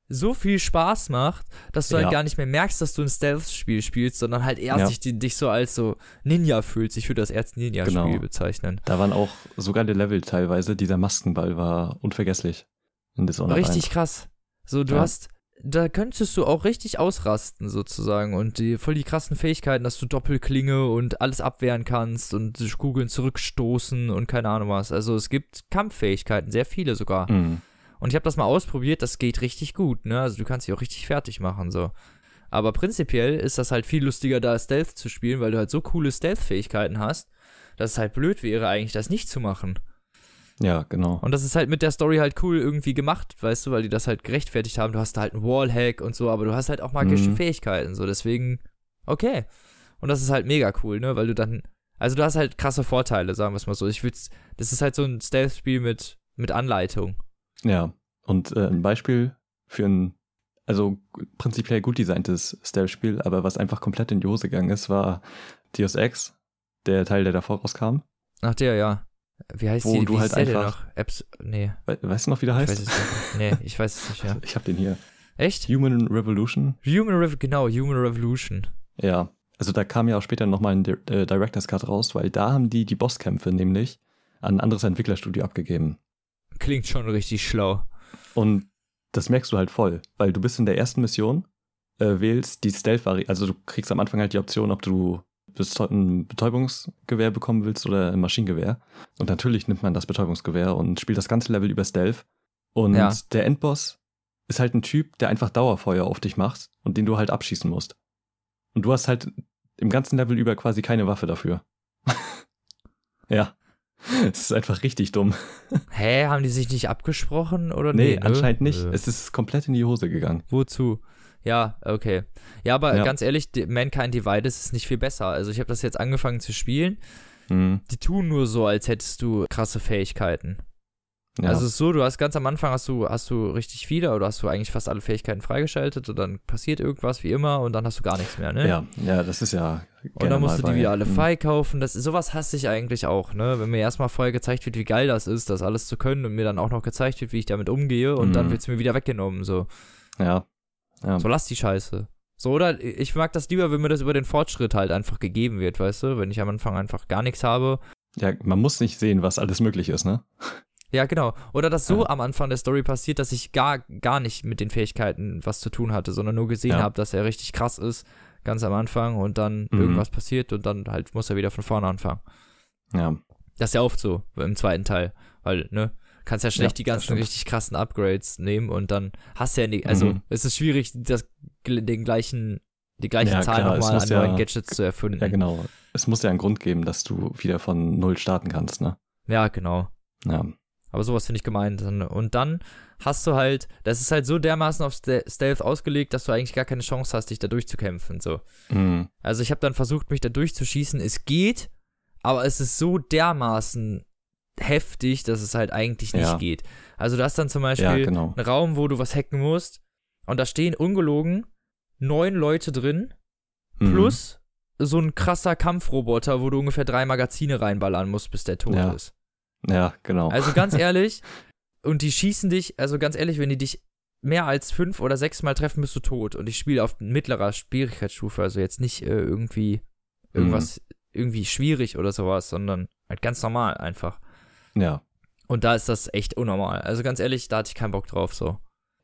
so viel Spaß macht, dass du Ja. halt gar nicht mehr merkst, dass du ein Stealth-Spiel spielst, sondern halt eher Ja. die, dich so als so Ninja fühlst. Ich würde das eher als Ninja-Spiel Genau. bezeichnen. Da waren auch sogar die Level teilweise. Dieser Maskenball war unvergesslich in Dishonored Richtig krass. So, du Ja. hast, da könntest du auch richtig ausrasten sozusagen und die, voll die krassen Fähigkeiten, dass du Doppelklinge und alles abwehren kannst und Kugeln zurückstoßen und keine Ahnung was. Also es gibt Kampffähigkeiten, sehr viele sogar. 1. Mhm. Und ich habe das mal ausprobiert, das geht richtig gut, ne? Also du kannst dich auch richtig fertig machen, so. Aber prinzipiell ist das halt viel lustiger, da Stealth zu spielen, weil du halt so coole Stealth-Fähigkeiten hast, dass es halt blöd wäre, eigentlich das nicht zu machen. Ja, genau. Und das ist halt mit der Story halt cool irgendwie gemacht, weißt du, weil die das halt gerechtfertigt haben. Du hast da halt einen Wallhack und so, aber du hast halt auch magische Mhm. Fähigkeiten, so. Deswegen, okay. Und das ist halt mega cool, ne? Weil du dann, also du hast halt krasse Vorteile, sagen wir es mal so. Ich würde das ist halt so ein Stealth-Spiel mit, mit Anleitung. Ja. Und äh, ein Beispiel für ein, also prinzipiell gut designtes Stealth-Spiel, aber was einfach komplett in die Hose gegangen ist, war Deus Ex, der Teil, der davor rauskam. Ach der, ja. Wie heißt Wo die? du wie halt einfach- noch? Apps, nee, We weißt du noch, wie der ich weiß heißt? es nicht. Nee, ich weiß es nicht, ja. [laughs] Ich hab den hier. Echt? Human Revolution. Human Rev genau, Human Revolution. Ja. Also da kam ja auch später nochmal ein Di äh, Director's Cut raus, weil da haben die die Bosskämpfe nämlich an ein anderes Entwicklerstudio abgegeben. Klingt schon richtig schlau. Und das merkst du halt voll, weil du bist in der ersten Mission, äh, wählst die Stealth-Variante, also du kriegst am Anfang halt die Option, ob du Bestäu- ein Betäubungsgewehr bekommen willst oder ein Maschinengewehr. Und natürlich nimmt man das Betäubungsgewehr und spielt das ganze Level über Stealth. Und Ja. der Endboss ist halt ein Typ, der einfach Dauerfeuer auf dich macht und den du halt abschießen musst. Und du hast halt im ganzen Level über quasi keine Waffe dafür. [laughs] ja. Es ist einfach richtig dumm. [laughs] Hä, haben die sich nicht abgesprochen oder Nee, ne? anscheinend nicht. Äh. Es ist komplett in die Hose gegangen. Wozu? Ja, okay. Ja, aber Ja. ganz ehrlich, Mankind Divided ist nicht viel besser. Also ich habe das jetzt angefangen zu spielen. Mhm. Die tun nur so, als hättest du krasse Fähigkeiten. Ja. Also es ist so, du hast ganz am Anfang hast du, hast du richtig viele oder hast du eigentlich fast alle Fähigkeiten freigeschaltet und dann passiert irgendwas wie immer und dann hast du gar nichts mehr, ne? ja, ja, das ist ja. Und dann musst du die wieder alle Mhm. freikaufen. Das, sowas hasse ich eigentlich auch, ne? Wenn mir erstmal vorher gezeigt wird, wie geil das ist, das alles zu können und mir dann auch noch gezeigt wird, wie ich damit umgehe und Mhm. dann wird es mir wieder weggenommen, so. Ja. Ja. So lass die Scheiße. So, oder ich mag das lieber, wenn mir das über den Fortschritt halt einfach gegeben wird, weißt du? Wenn ich am Anfang einfach gar nichts habe. ja, man muss nicht sehen, was alles möglich ist, ne? Ja, genau. Oder dass so Ja. am Anfang der Story passiert, dass ich gar, gar nicht mit den Fähigkeiten was zu tun hatte, sondern nur gesehen Ja. habe, dass er richtig krass ist, ganz am Anfang und dann Mhm. irgendwas passiert und dann halt muss er wieder von vorne anfangen. Ja. Das ist ja oft so im zweiten Teil, weil, ne, kannst ja schlecht Ja, die ganzen richtig krassen Upgrades nehmen und dann hast du ja nicht, also Mhm. es ist schwierig, das, den gleichen, die gleiche Ja, Zahl nochmal an ja- neuen Gadgets zu erfinden. Ja, genau. Es muss ja einen Grund geben, dass du wieder von Null starten kannst, ne? Ja, genau. Ja. Aber sowas finde ich gemeint. Und dann hast du halt, das ist halt so dermaßen auf Ste- Stealth ausgelegt, dass du eigentlich gar keine Chance hast, dich da durchzukämpfen. So. Mhm. Also ich habe dann versucht, mich da durchzuschießen. Es geht, aber es ist so dermaßen heftig, dass es halt eigentlich nicht Ja. geht. Also du hast dann zum Beispiel Ja, genau. einen Raum, wo du was hacken musst und da stehen ungelogen neun Leute drin Mhm. plus so ein krasser Kampfroboter, wo du ungefähr drei Magazine reinballern musst, bis der tot Ja. ist. Ja, genau. Also ganz [laughs] ehrlich, und die schießen dich, also ganz ehrlich, wenn die dich mehr als fünf oder sechs Mal treffen, bist du tot. Und ich spiele auf mittlerer Schwierigkeitsstufe, also jetzt nicht äh, irgendwie irgendwas irgendwie schwierig oder sowas, sondern halt ganz normal einfach. Ja. Und da ist das echt unnormal. Also ganz ehrlich, da hatte ich keinen Bock drauf so.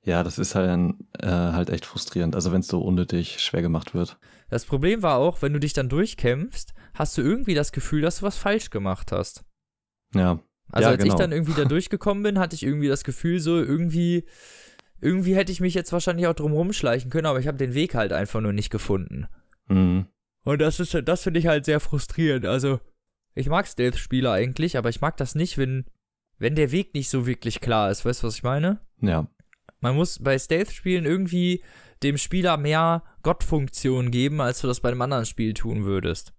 Ja, das ist halt, äh, halt echt frustrierend. Also wenn es so unnötig schwer gemacht wird. Das Problem war auch, wenn du dich dann durchkämpfst, hast du irgendwie das Gefühl, dass du was falsch gemacht hast. Ja. Also Ja, als ich genau. dann irgendwie da durchgekommen bin, hatte ich irgendwie das Gefühl, so irgendwie, irgendwie hätte ich mich jetzt wahrscheinlich auch drum rumschleichen können, aber ich habe den Weg halt einfach nur nicht gefunden. Mhm. Und das ist, das finde ich halt sehr frustrierend. Also, ich mag Stealth-Spiele eigentlich, aber ich mag das nicht, wenn, wenn der Weg nicht so wirklich klar ist. Weißt du, was ich meine? Ja. Man muss bei Stealth-Spielen irgendwie dem Spieler mehr Gottfunktion geben, als du das bei einem anderen Spiel tun würdest.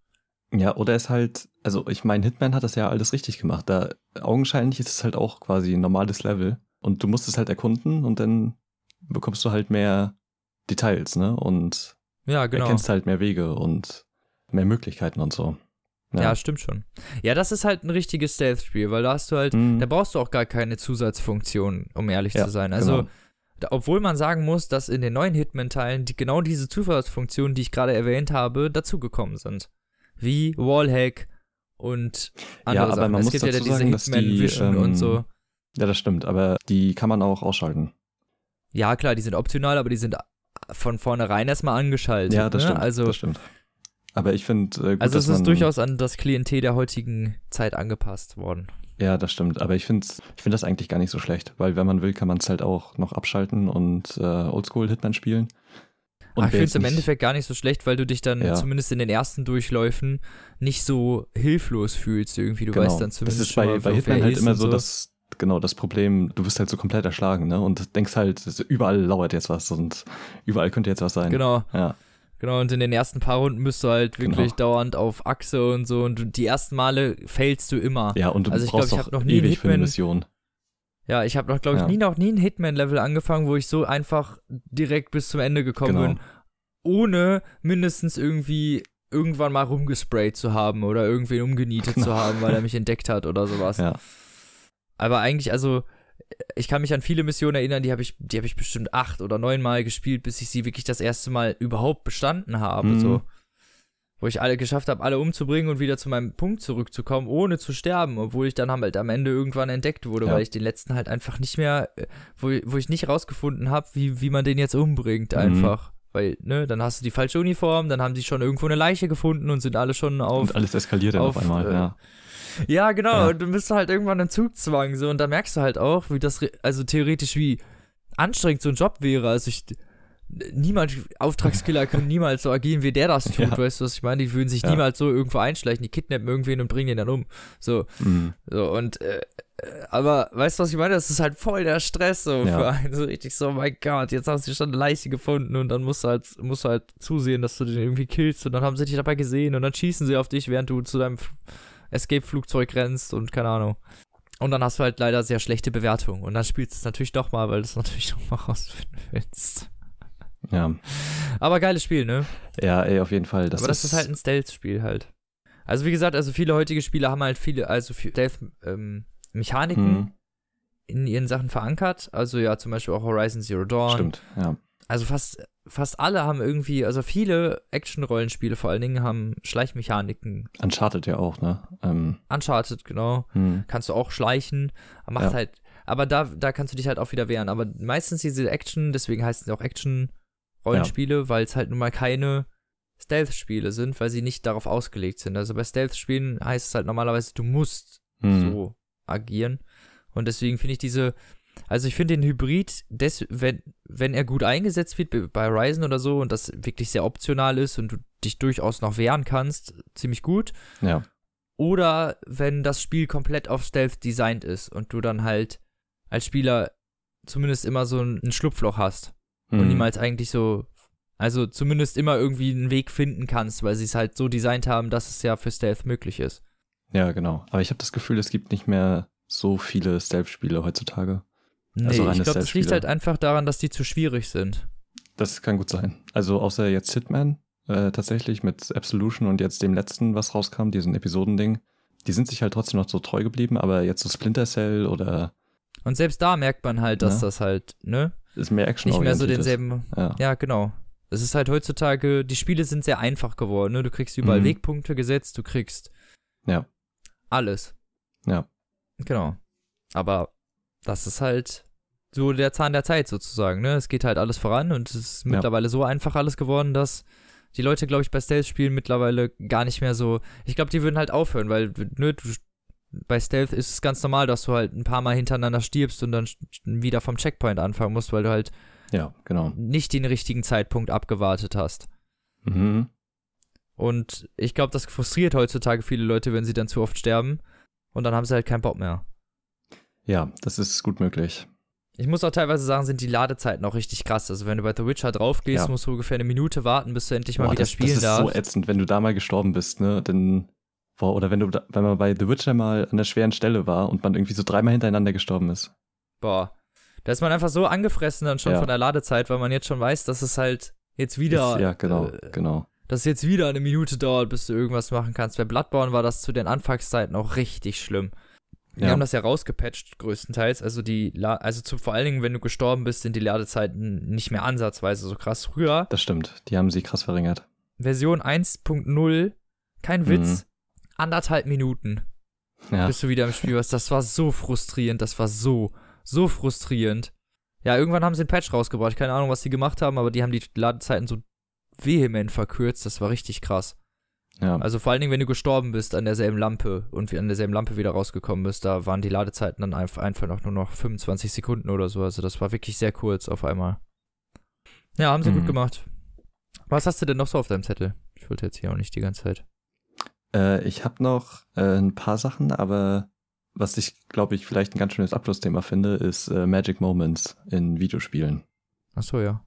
Ja, oder es halt, also ich meine, Hitman hat das ja alles richtig gemacht. Da augenscheinlich ist es halt auch quasi ein normales Level. Und du musst es halt erkunden und dann bekommst du halt mehr Details, ne? Und Ja, genau. erkennst halt mehr Wege und mehr Möglichkeiten und so. Ja. stimmt schon. Ja, das ist halt ein richtiges Stealth-Spiel, weil da hast du halt, Mhm. da brauchst du auch gar keine Zusatzfunktion, um ehrlich Ja, zu sein. Also, genau. da, obwohl man sagen muss, dass in den neuen Hitman-Teilen die, genau diese Zusatzfunktionen, die ich gerade erwähnt habe, dazugekommen sind. Wie Wallhack und andere aber Sachen. man es muss gibt ja diese sagen, dass die, Hitman-Vision und ähm, so. Ja, das stimmt, aber die kann man auch ausschalten. Ja, klar, die sind optional, aber die sind von vornherein erstmal angeschaltet. Ja, das ne? stimmt. Also, das stimmt. Aber ich finde, äh, also dass es ist man, durchaus an das Klientel der heutigen Zeit angepasst worden. Ja, das stimmt. Aber ich finde ich find das eigentlich gar nicht so schlecht, weil wenn man will, kann man es halt auch noch abschalten und äh, Oldschool-Hitman spielen. Und ich wer finde es im Endeffekt gar nicht so schlecht, weil du dich dann Ja. zumindest in den ersten Durchläufen nicht so hilflos fühlst irgendwie. Du genau. weißt dann zumindest Das ist schon bei, mal, bei Hitman halt immer und so das, genau, das Problem, du wirst halt so komplett erschlagen, ne? Und denkst halt, überall lauert jetzt was und überall könnte jetzt was sein. Genau, Ja, genau. Und in den ersten paar Runden bist du halt wirklich dauernd auf Achse und so. Und die ersten Male failst du immer. ja, und du Also ich glaub, brauchst ich auch hab noch nie ewig für eine Mission. Ja, ich habe noch, glaube ich, Ja. nie noch nie ein Hitman-Level angefangen, wo ich so einfach direkt bis zum Ende gekommen Genau. bin, ohne mindestens irgendwie irgendwann mal rumgesprayt zu haben oder irgendwen umgenietet Genau. zu haben, weil er [laughs] mich entdeckt hat oder sowas. Ja. Aber eigentlich, also, ich kann mich an viele Missionen erinnern, die habe ich, die habe ich bestimmt acht oder neun Mal gespielt, bis ich sie wirklich das erste Mal überhaupt bestanden habe. Mhm. So. Wo ich alle geschafft habe, alle umzubringen und wieder zu meinem Punkt zurückzukommen, ohne zu sterben, obwohl ich dann halt am Ende irgendwann entdeckt wurde, Ja. weil ich den letzten halt einfach nicht mehr, äh, wo, wo ich nicht rausgefunden habe, wie, wie man den jetzt umbringt, Mhm. einfach. Weil, ne, dann hast du die falsche Uniform, dann haben sie schon irgendwo eine Leiche gefunden und sind alle schon auf Und alles eskaliert dann auf, auf, einmal, äh, ja. Ja, genau. Ja. Und dann bist du halt irgendwann im Zugzwang so und da merkst du halt auch, wie das, also theoretisch wie anstrengend so ein Job wäre. Also ich, niemand, Auftragskiller [laughs] können niemals so agieren, wie der das tut. Ja. Weißt du, was ich meine? Die würden sich Ja. niemals so irgendwo einschleichen, die kidnappen irgendwen und bringen den dann um. So, Mhm. so und, äh, aber weißt du, was ich meine? Das ist halt voll der Stress so Ja. für einen. So richtig so, oh mein Gott, jetzt hast du schon eine Leiche gefunden und dann musst du halt, musst du halt zusehen, dass du den irgendwie killst und dann haben sie dich dabei gesehen und dann schießen sie auf dich, während du zu deinem Escape-Flugzeug rennst und keine Ahnung. Und dann hast du halt leider sehr schlechte Bewertungen. Und dann spielst du es natürlich doch mal, weil du es [laughs] natürlich noch mal rausfinden willst. Ja. Aber geiles Spiel, ne? ja, ey, auf jeden Fall. Das Aber das ist, halt ein Stealth-Spiel halt. Also wie gesagt, also viele heutige Spiele haben halt viele, also viel Stealth-Mechaniken Mhm. in ihren Sachen verankert. Also ja, zum Beispiel auch Horizon Zero Dawn. Stimmt, ja. Also fast, fast alle haben irgendwie, also viele Action-Rollenspiele vor allen Dingen haben Schleichmechaniken. Uncharted ja auch, ne? Ähm, Uncharted, genau. hm. Kannst du auch schleichen. Macht Ja. halt, aber da, da kannst du dich halt auch wieder wehren. Aber meistens diese Action, deswegen heißen sie auch Action-Rollenspiele, weil es halt nun mal keine Stealth-Spiele sind, weil sie nicht darauf ausgelegt sind. Also bei Stealth-Spielen heißt es halt normalerweise, du musst Hm. so agieren. Und deswegen finde ich diese, also ich finde den Hybrid, des, wenn, wenn er gut eingesetzt wird bei- Ryzen oder so und das wirklich sehr optional ist und du dich durchaus noch wehren kannst, ziemlich gut. Ja. Oder wenn das Spiel komplett auf Stealth designt ist und du dann halt als Spieler zumindest immer so ein, Schlupfloch hast und Hm. niemals eigentlich so, also zumindest immer irgendwie einen Weg finden kannst, weil sie es halt so designt haben, dass es ja für Stealth möglich ist. Ja, genau. Aber ich habe das Gefühl, es gibt nicht mehr so viele Stealth-Spiele heutzutage. Nee, Also ich glaube, das liegt halt einfach daran, dass die zu schwierig sind. Das kann gut sein. Also außer jetzt Hitman, äh, tatsächlich mit Absolution und jetzt dem letzten, was rauskam, diesen Episodending. Die sind sich halt trotzdem noch so treu geblieben, aber jetzt so Splinter Cell oder Und selbst da merkt man halt, dass Ja. das halt, ne, ist mehr Action nicht mehr so denselben. Ja. Ja, genau. Es ist halt heutzutage, die Spiele sind sehr einfach geworden, ne? Du kriegst überall Mhm. Wegpunkte gesetzt, du kriegst Ja. alles. Ja. Genau. Aber das ist halt so der Zahn der Zeit sozusagen, ne? Es geht halt alles voran und es ist Ja. mittlerweile so einfach alles geworden, dass die Leute, glaube ich, bei Stealth-Spielen mittlerweile gar nicht mehr so. Ich glaube, die würden halt aufhören, weil ne, du, bei Stealth ist es ganz normal, dass du halt ein paar Mal hintereinander stirbst und dann wieder vom Checkpoint anfangen musst, weil du halt Ja, genau. nicht den richtigen Zeitpunkt abgewartet hast. Mhm. Und ich glaube, das frustriert heutzutage viele Leute, wenn sie dann zu oft sterben. Und dann haben sie halt keinen Bock mehr. Ja, das ist gut möglich. Ich muss auch teilweise sagen, sind die Ladezeiten auch richtig krass. Also wenn du bei The Witcher drauf gehst, Ja. musst du ungefähr eine Minute warten, bis du endlich mal Boah, wieder das, spielen das ist darfst. so ätzend, wenn du da mal gestorben bist, ne? Dann, boah, oder wenn du, da, wenn man bei The Witcher mal an der schweren Stelle war und man irgendwie so dreimal hintereinander gestorben ist. Boah. Da ist man einfach so angefressen dann schon Ja. von der Ladezeit, weil man jetzt schon weiß, dass es halt jetzt wieder, Ist, ja, genau, äh, genau. dass es jetzt wieder eine Minute dauert, bis du irgendwas machen kannst. Bei Bloodborne war das zu den Anfangszeiten auch richtig schlimm. Die Ja. haben das ja rausgepatcht, größtenteils. Also die, La also zu, vor allen Dingen, wenn du gestorben bist, sind die Ladezeiten nicht mehr ansatzweise so krass. Früher, Das stimmt. Die haben sie krass verringert. Version 1.0, kein Witz, Mhm. anderthalb Minuten, Ja. bis du wieder im Spiel warst. Das war so frustrierend, das war so, so frustrierend. Ja, irgendwann haben sie einen Patch rausgebracht. Keine Ahnung, was die gemacht haben, aber die haben die Ladezeiten so vehement verkürzt. Das war richtig krass. Ja. Also vor allen Dingen, wenn du gestorben bist an derselben Lampe und wie an derselben Lampe wieder rausgekommen bist, da waren die Ladezeiten dann einfach, einfach noch nur noch 25 Sekunden oder so. Also das war wirklich sehr kurz auf einmal. Ja, haben sie Mhm. gut gemacht. Was hast du denn noch so auf deinem Zettel? Ich wollte jetzt hier auch nicht die ganze Zeit. Äh, ich habe noch äh, ein paar Sachen, aber was ich, glaube ich, vielleicht ein ganz schönes Abschlussthema finde, ist äh, Magic Moments in Videospielen. Ach so, ja.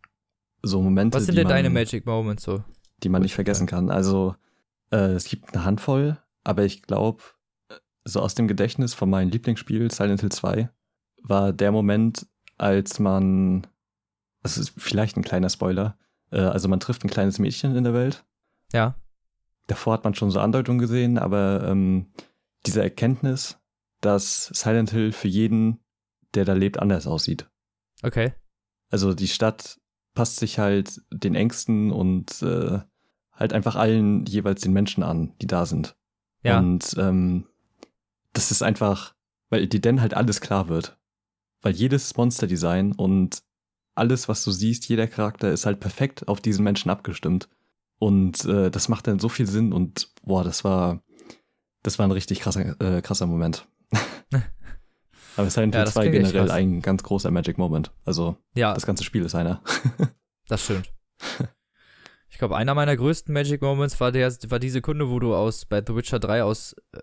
So Momente, Was sind denn deine Magic Moments so? die man nicht vergessen kann. Also äh, es gibt eine Handvoll, aber ich glaube, so aus dem Gedächtnis von meinem Lieblingsspiel Silent Hill 2 war der Moment, als man, das ist vielleicht ein kleiner Spoiler, äh, also man trifft ein kleines Mädchen in der Welt Ja. davor hat man schon so Andeutungen gesehen, aber ähm, diese Erkenntnis, dass Silent Hill für jeden, der da lebt, anders aussieht. Okay. Also die Stadt passt sich halt den Ängsten und äh, halt einfach allen jeweils den Menschen an, die da sind. Ja. Und ähm, das ist einfach, weil dir dann halt alles klar wird. Weil jedes Monsterdesign und alles, was du siehst, jeder Charakter ist halt perfekt auf diesen Menschen abgestimmt. Und äh, das macht dann so viel Sinn und boah, das war, das war ein richtig krasser, äh, krasser Moment. [laughs] Aber Silent Ja, Hill das 2 klingt echt generell ein ganz großer Magic Moment. Also ja, das ganze Spiel ist einer. [laughs] Das stimmt. [laughs] Ich glaube, einer meiner größten Magic Moments war der, war die Sekunde, wo du aus bei The Witcher 3 aus äh,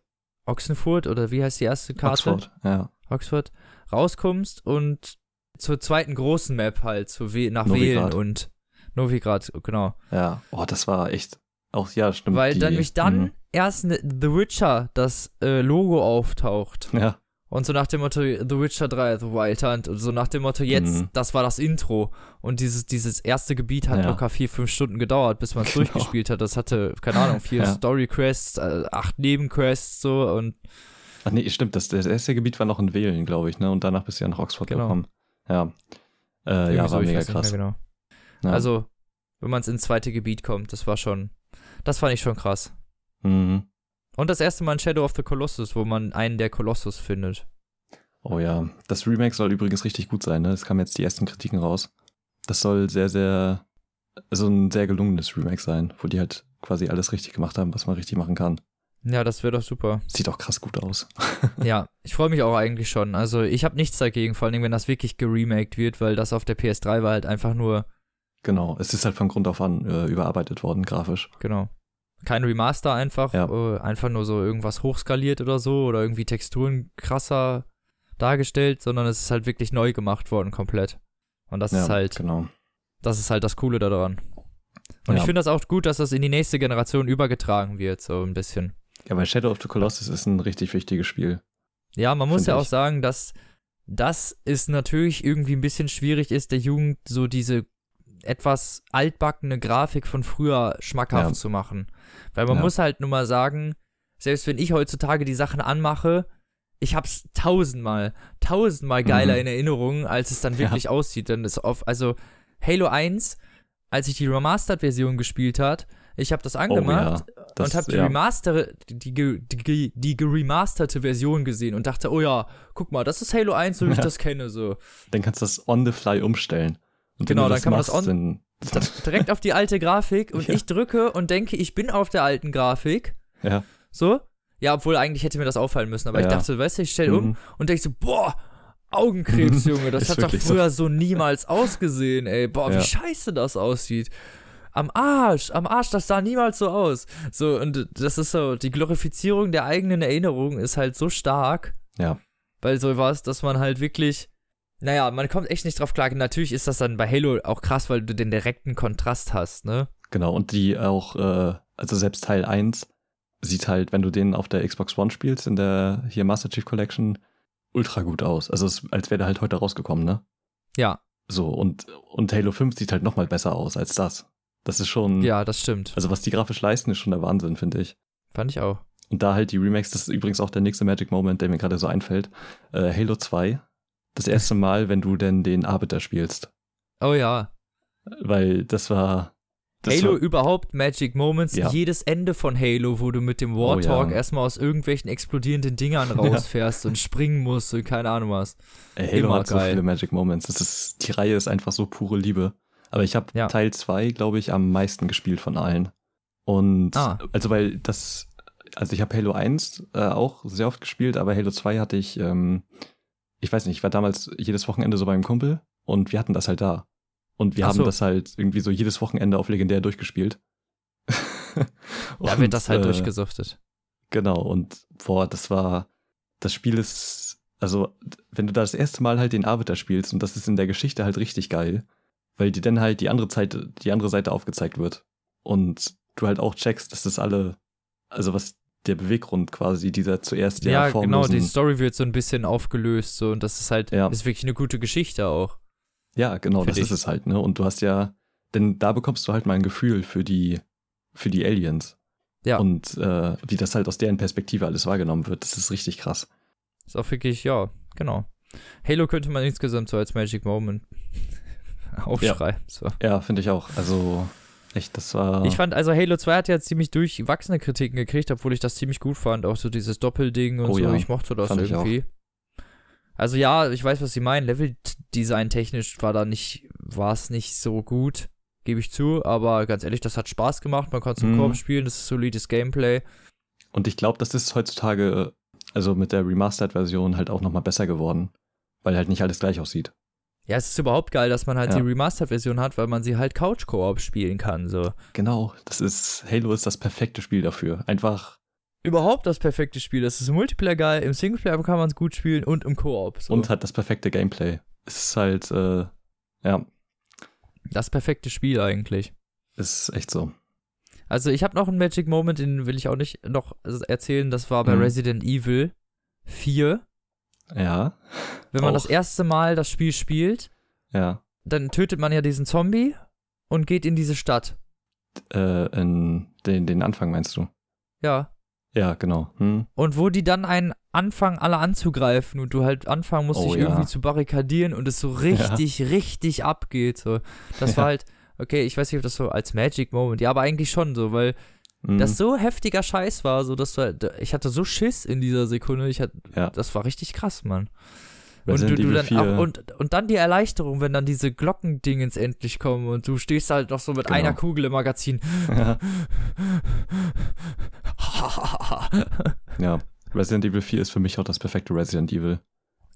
Oxenfurt oder wie heißt die erste Karte? Oxford, ja. Oxford rauskommst und zur zweiten großen Map halt, zu We nach Novigrad. Wählen und Novigrad, genau. Ja, oh, das war echt auch, ja, stimmt. Weil die- dann mich dann Mhm. erst ne, The Witcher das äh, Logo auftaucht Ja, und so nach dem Motto The Witcher 3, The Wild Hunt und so nach dem Motto jetzt, Mhm. das war das Intro und dieses, dieses erste Gebiet hat Ja. locker vier, fünf Stunden gedauert, bis man es [laughs] Genau. durchgespielt hat. Das hatte, keine Ahnung, vier [laughs] Ja. Story-Quests, äh, acht Nebenquests so und Ach nee, stimmt, das, das erste Gebiet war noch in Wählen, glaube ich, ne? Und danach bist du ja nach Oxford Genau. gekommen. Ja. Äh, ja, war mega krass. Genau. Ja. Also, wenn man ins zweite Gebiet kommt, das war schon, das fand ich schon krass. Mhm. Und das erste Mal in Shadow of the Colossus, wo man einen der Kolossus findet. Oh ja. Das Remake soll übrigens richtig gut sein, ne? Es kamen jetzt die ersten Kritiken raus. Das soll sehr, sehr, also ein sehr gelungenes Remake sein, wo die halt quasi alles richtig gemacht haben, was man richtig machen kann. Ja, das wäre doch super. Sieht auch krass gut aus. [laughs] ja, ich freue mich auch eigentlich schon. Also, ich habe nichts dagegen, vor allem, wenn das wirklich geremaked wird, weil das auf der PS3 war halt einfach nur, Genau. Es ist halt von Grund auf an äh, überarbeitet worden, grafisch. genau. Kein Remaster einfach, Ja. äh, einfach nur so irgendwas hochskaliert oder so oder irgendwie Texturen krasser dargestellt, sondern es ist halt wirklich neu gemacht worden komplett. Und das ja, ist halt, Genau. das ist halt das Coole daran. Und Ja. ich finde das auch gut, dass das in die nächste Generation übergetragen wird, so ein bisschen. Ja, weil Shadow of the Colossus ist ein richtig wichtiges Spiel. Ja, man muss ja auch ich. sagen, dass das ist natürlich irgendwie ein bisschen schwierig ist, der Jugend so diese etwas altbackene Grafik von früher schmackhaft Ja. zu machen. Weil man Ja. muss halt nur mal sagen, selbst wenn ich heutzutage die Sachen anmache, ich hab's tausendmal, tausendmal geiler Mhm. in Erinnerung, als es dann Ja. wirklich aussieht. Denn es auf, also Halo 1, als ich die Remastered-Version gespielt hat, ich habe das angemacht Oh Das, und habe die, ja. Remaster, die, die, die, die geremasterte Version gesehen und dachte, oh ja, guck mal, das ist Halo 1, so wie ich Ja. das kenne, so. Dann kannst du das on the fly umstellen. Und Genau, dann kann man das machst, on- Dann, Direkt auf die alte Grafik und [laughs] Ja. ich drücke und denke, ich bin auf der alten Grafik, ja. so. Ja, obwohl eigentlich hätte mir das auffallen müssen, aber ich Ja. dachte, weißt du, ich stelle um Mhm. und denke so, boah, Augenkrebs, Junge, das hat doch wirklich so. früher so niemals ausgesehen, ey. Boah, wie Ja. scheiße das aussieht. Am Arsch, am Arsch, das sah niemals so aus. So, und das ist so, die Glorifizierung der eigenen Erinnerung ist halt so stark, Ja. weil so war es, dass man halt wirklich Naja, man kommt echt nicht drauf klar. Natürlich ist das dann bei Halo auch krass, weil du den direkten Kontrast hast, ne? Genau, und die auch, äh, also selbst Teil 1 sieht halt, wenn du den auf der Xbox One spielst, in der hier Master Chief Collection, ultra gut aus. Also es, als wäre der halt heute rausgekommen, ne? Ja. So, und, und Halo 5 sieht halt nochmal besser aus als das. Das ist schon. Ja, das stimmt. Also, was die grafisch leisten, ist schon der Wahnsinn, finde ich. Fand ich auch. Und da halt die Remakes, das ist übrigens auch der nächste Magic Moment, der mir gerade so einfällt. Äh, Halo 2. Das erste Mal, wenn du denn den Arbiter spielst. Oh ja. Weil das war. Das Halo war, überhaupt Magic Moments, Ja. jedes Ende von Halo, wo du mit dem Oh Warthog ja. erstmal aus irgendwelchen explodierenden Dingern [laughs] rausfährst und springen musst und keine Ahnung was. Ey, Halo immer hat so geil. viele Magic Moments. Das ist, die Reihe ist einfach so pure Liebe. Aber ich habe Ja. Teil 2, glaube ich, am meisten gespielt von allen. Und Ah. also weil das, also ich habe Halo 1 äh, auch sehr oft gespielt, aber Halo 2 hatte ich, ähm, ich weiß nicht, ich war damals jedes Wochenende so beim Kumpel und wir hatten das halt da. Und wir Ach haben so. das halt irgendwie so jedes Wochenende auf legendär durchgespielt. [laughs] Da Und, wird das halt äh, durchgesuchtet. Genau, und boah, das war, das Spiel ist, also, wenn du da das erste Mal halt den Arbiter spielst, und das ist in der Geschichte halt richtig geil, weil dir dann halt die andere Seite, die andere Seite aufgezeigt wird. Und du halt auch checkst, dass das alle, also was der Beweggrund quasi dieser zuerst Ja, ja, genau, die Story wird so ein bisschen aufgelöst so und das ist halt, Ja. ist wirklich eine gute Geschichte auch. Ja, genau, das dich. ist es halt, ne? Und du hast ja, denn da bekommst du halt mal ein Gefühl für die, für die Aliens. Ja. Und äh, wie das halt aus deren Perspektive alles wahrgenommen wird, das ist richtig krass. Ist auch wirklich, ja, genau. Halo könnte man insgesamt so als Magic Moment [laughs] aufschreiben. So. Ja, finde ich auch. Also, echt, das war. Ich fand, also Halo 2 hat ja ziemlich durchwachsene Kritiken gekriegt, obwohl ich das ziemlich gut fand. Auch so dieses Doppelding und Oh so. ja, ich mochte das fand irgendwie. Also ja, ich weiß, was sie meinen. Leveldesign technisch war da nicht, war es nicht so gut, gebe ich zu. Aber ganz ehrlich, das hat Spaß gemacht. Man konnte es im Mhm. Korb spielen, das ist solides Gameplay. Und ich glaube, das ist heutzutage, also mit der Remastered-Version halt auch nochmal besser geworden. Weil halt nicht alles gleich aussieht. Ja, es ist überhaupt geil, dass man halt Ja. die Remastered-Version hat, weil man sie halt Couch-Koop spielen kann. So. Genau, das ist, Halo ist das perfekte Spiel dafür. Einfach, Überhaupt das perfekte Spiel. Das ist im Multiplayer geil, im Singleplayer kann man es gut spielen und im Koop. So. und hat das perfekte Gameplay. Es ist halt, äh, ja, das perfekte Spiel eigentlich. ist echt so. Also ich habe noch einen Magic Moment, den will ich auch nicht noch erzählen. Das war bei Mhm. Resident Evil 4. Ja, Wenn man Auch. das erste Mal das Spiel spielt, ja. dann tötet man ja diesen Zombie und geht in diese Stadt. Äh, in den, den Anfang meinst du? Ja. Ja, genau. Hm. Und wo die dann einen anfangen, alle anzugreifen und du halt anfangen musst, Oh, dich ja. irgendwie zu barrikadieren und es so richtig, richtig abgeht. So. Das [laughs] war Ja. halt, okay, ich weiß nicht, ob das so als Magic Moment, ja, aber eigentlich schon so, weil Hm. das so heftiger Scheiß war, so dass du, halt- ich hatte so Schiss in dieser Sekunde, ich hatte, Ja. das war richtig krass, Mann. Und, du, du dann 4. auch, und, und dann die Erleichterung, wenn dann diese Glockendingens endlich kommen und du stehst halt noch so mit Genau. einer Kugel im Magazin. ja. [laughs] ja. Resident Evil 4 ist für mich auch das perfekte Resident Evil.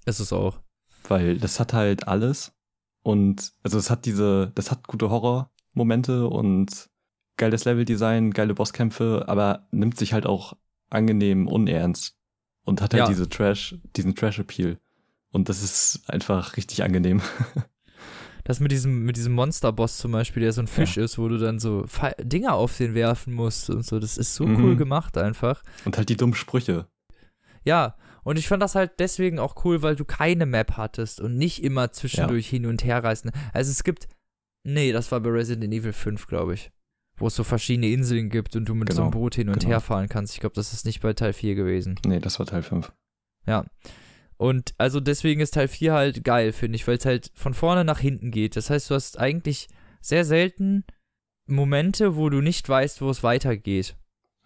ist es auch. weil das hat halt alles und also es hat diese, das hat gute Horror-Momente und geiles Leveldesign, geile Bosskämpfe, aber nimmt sich halt auch angenehm unernst und hat halt Ja. diese Trash, diesen Trash-Appeal und das ist einfach richtig angenehm. [laughs] Das mit diesem, mit diesem Monsterboss zum Beispiel, der so ein Fisch ist, wo du dann so Fa- Dinger auf den werfen musst und so. Das ist so Mhm. cool gemacht einfach. Und halt die dummen Sprüche. Ja, und ich fand das halt deswegen auch cool, weil du keine Map hattest und nicht immer zwischendurch hin und her reisen. Also es gibt, nee, das war bei Resident Evil 5, glaube ich. Wo es so verschiedene Inseln gibt und du mit so einem Genau, Boot hin und genau. her fahren kannst. Ich glaube, das ist nicht bei Teil 4 gewesen. Nee, das war Teil 5. Ja. Und also deswegen ist Teil 4 halt geil, finde ich, weil es halt von vorne nach hinten geht. Das heißt, du hast eigentlich sehr selten Momente, wo du nicht weißt, wo es weitergeht.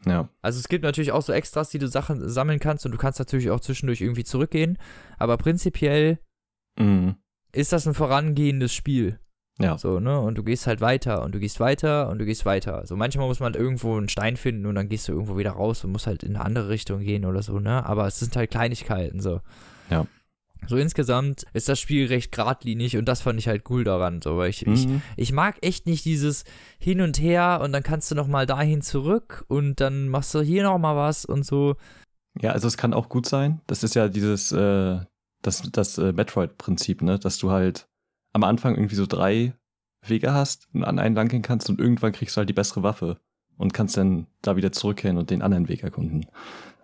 Ja. Also es gibt natürlich auch so Extras, die du Sachen sammeln kannst und du kannst natürlich auch zwischendurch irgendwie zurückgehen. Aber prinzipiell Mhm. ist das ein vorangehendes Spiel. Ja. So, ne? Und du gehst halt weiter und du gehst weiter und du gehst weiter. Also manchmal muss man halt irgendwo einen Stein finden und dann gehst du irgendwo wieder raus und musst halt in eine andere Richtung gehen oder so, ne? Aber es sind halt Kleinigkeiten so. Ja. So insgesamt ist das Spiel recht geradlinig und das fand ich halt cool daran, so, weil ich, ich, Mhm. ich mag echt nicht dieses hin und her und dann kannst du noch mal dahin zurück und dann machst du hier noch mal was und so. Ja, also es kann auch gut sein. Das ist ja dieses, äh, das, das äh, Metroid-Prinzip, ne? Dass du halt am Anfang irgendwie so drei Wege hast und an einen lang gehen kannst und irgendwann kriegst du halt die bessere Waffe und kannst dann da wieder zurückkehren und den anderen Weg erkunden.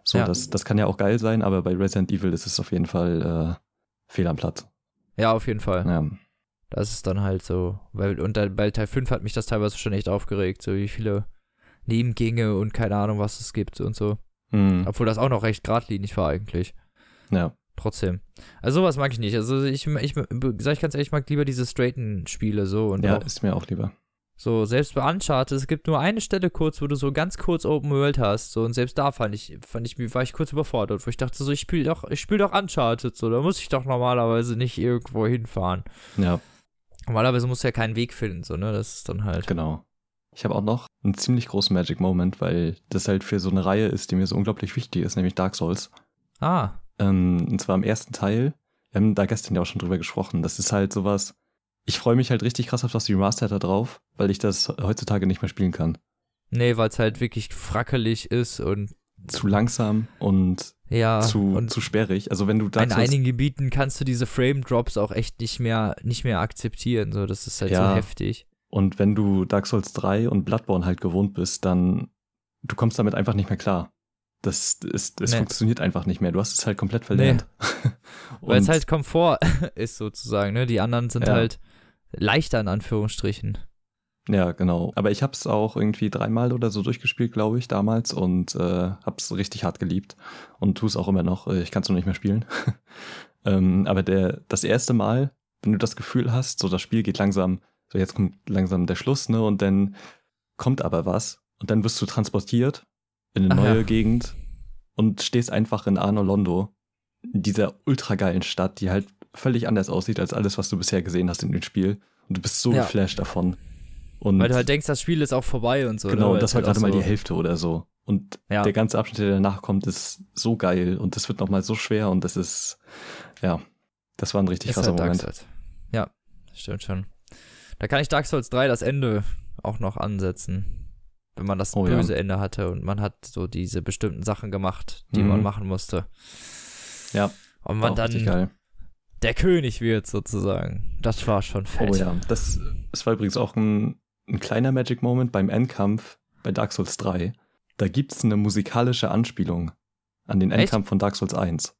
So, Ja. das, das kann ja auch geil sein, aber bei Resident Evil ist es auf jeden Fall äh, fehl am Platz. Ja, auf jeden Fall. Ja. Das ist dann halt so. Weil, und dann bei Teil 5 hat mich das teilweise schon echt aufgeregt, so wie viele Nebengänge und keine Ahnung, was es gibt und so. Hm. Obwohl das auch noch recht geradlinig war eigentlich. ja. Trotzdem. Also sowas mag ich nicht. Also ich, ich sag ich ganz ehrlich, ich mag lieber diese straighten Spiele so und Ja, auch ist mir auch lieber. so, selbst bei Uncharted, es gibt nur eine Stelle kurz, wo du so ganz kurz Open World hast, so und selbst da fand ich, fand ich, war ich kurz überfordert, wo ich dachte so, ich spiele doch, ich spiele doch Uncharted, so, da muss ich doch normalerweise nicht irgendwo hinfahren. Ja, Normalerweise musst du ja keinen Weg finden, so, ne, das ist dann halt. genau. Ich habe auch noch einen ziemlich großen Magic Moment, weil das halt für so eine Reihe ist, die mir so unglaublich wichtig ist, nämlich Dark Souls. Ah, Ähm, und zwar im ersten Teil. Wir haben da gestern ja auch schon drüber gesprochen. Das ist halt sowas. Ich freue mich halt richtig krass auf das Remastered da drauf, weil ich das heutzutage nicht mehr spielen kann. nee, weil es halt wirklich frackelig ist und Zu langsam und ja, zu, und zu sperrig. Also wenn du Dark in einigen Gebieten kannst du diese Frame Drops auch echt nicht mehr, nicht mehr akzeptieren, so, das ist halt Ja. so heftig. und wenn du Dark Souls 3 und Bloodborne halt gewohnt bist, dann du kommst damit einfach nicht mehr klar. Das ist, es Nee. funktioniert einfach nicht mehr. Du hast es halt komplett verlernt. Weil [laughs] es halt Komfort [laughs] ist sozusagen, ne? Die anderen sind Ja. halt leichter in Anführungsstrichen. Ja, genau. Aber ich habe es auch irgendwie dreimal oder so durchgespielt, glaube ich, damals und äh, habe es richtig hart geliebt und tu es auch immer noch. Ich kann es noch nicht mehr spielen. [laughs] ähm, aber der, das erste Mal, wenn du das Gefühl hast, so das Spiel geht langsam, so jetzt kommt langsam der Schluss, ne? Und dann kommt aber was und dann wirst du transportiert in eine Ach neue ja. Gegend und stehst einfach in Arno Londo, in dieser ultra geilen Stadt, die halt völlig anders aussieht als alles, was du bisher gesehen hast in dem Spiel. Und du bist so Ja. geflasht davon. Und Weil du halt denkst, das Spiel ist auch vorbei und so. Genau, ne? und das war halt gerade auch mal so, die Hälfte oder so. Und Ja. der ganze Abschnitt, der danach kommt, ist so geil und das wird nochmal so schwer und das ist, ja, das war ein richtig ist krasser halt Dark Moment. Souls. Ja, stimmt schon. Da kann ich Dark Souls 3 das Ende auch noch ansetzen. Wenn man das Oh ja. böse Ende hatte und man hat so diese bestimmten Sachen gemacht, die Mhm. man machen musste. Ja, Und man dann der König wird sozusagen. Das war schon fett. Oh ja, das, das war übrigens auch ein, ein kleiner Magic Moment beim Endkampf bei Dark Souls 3. Da gibt's eine musikalische Anspielung an den Echt? Endkampf von Dark Souls 1.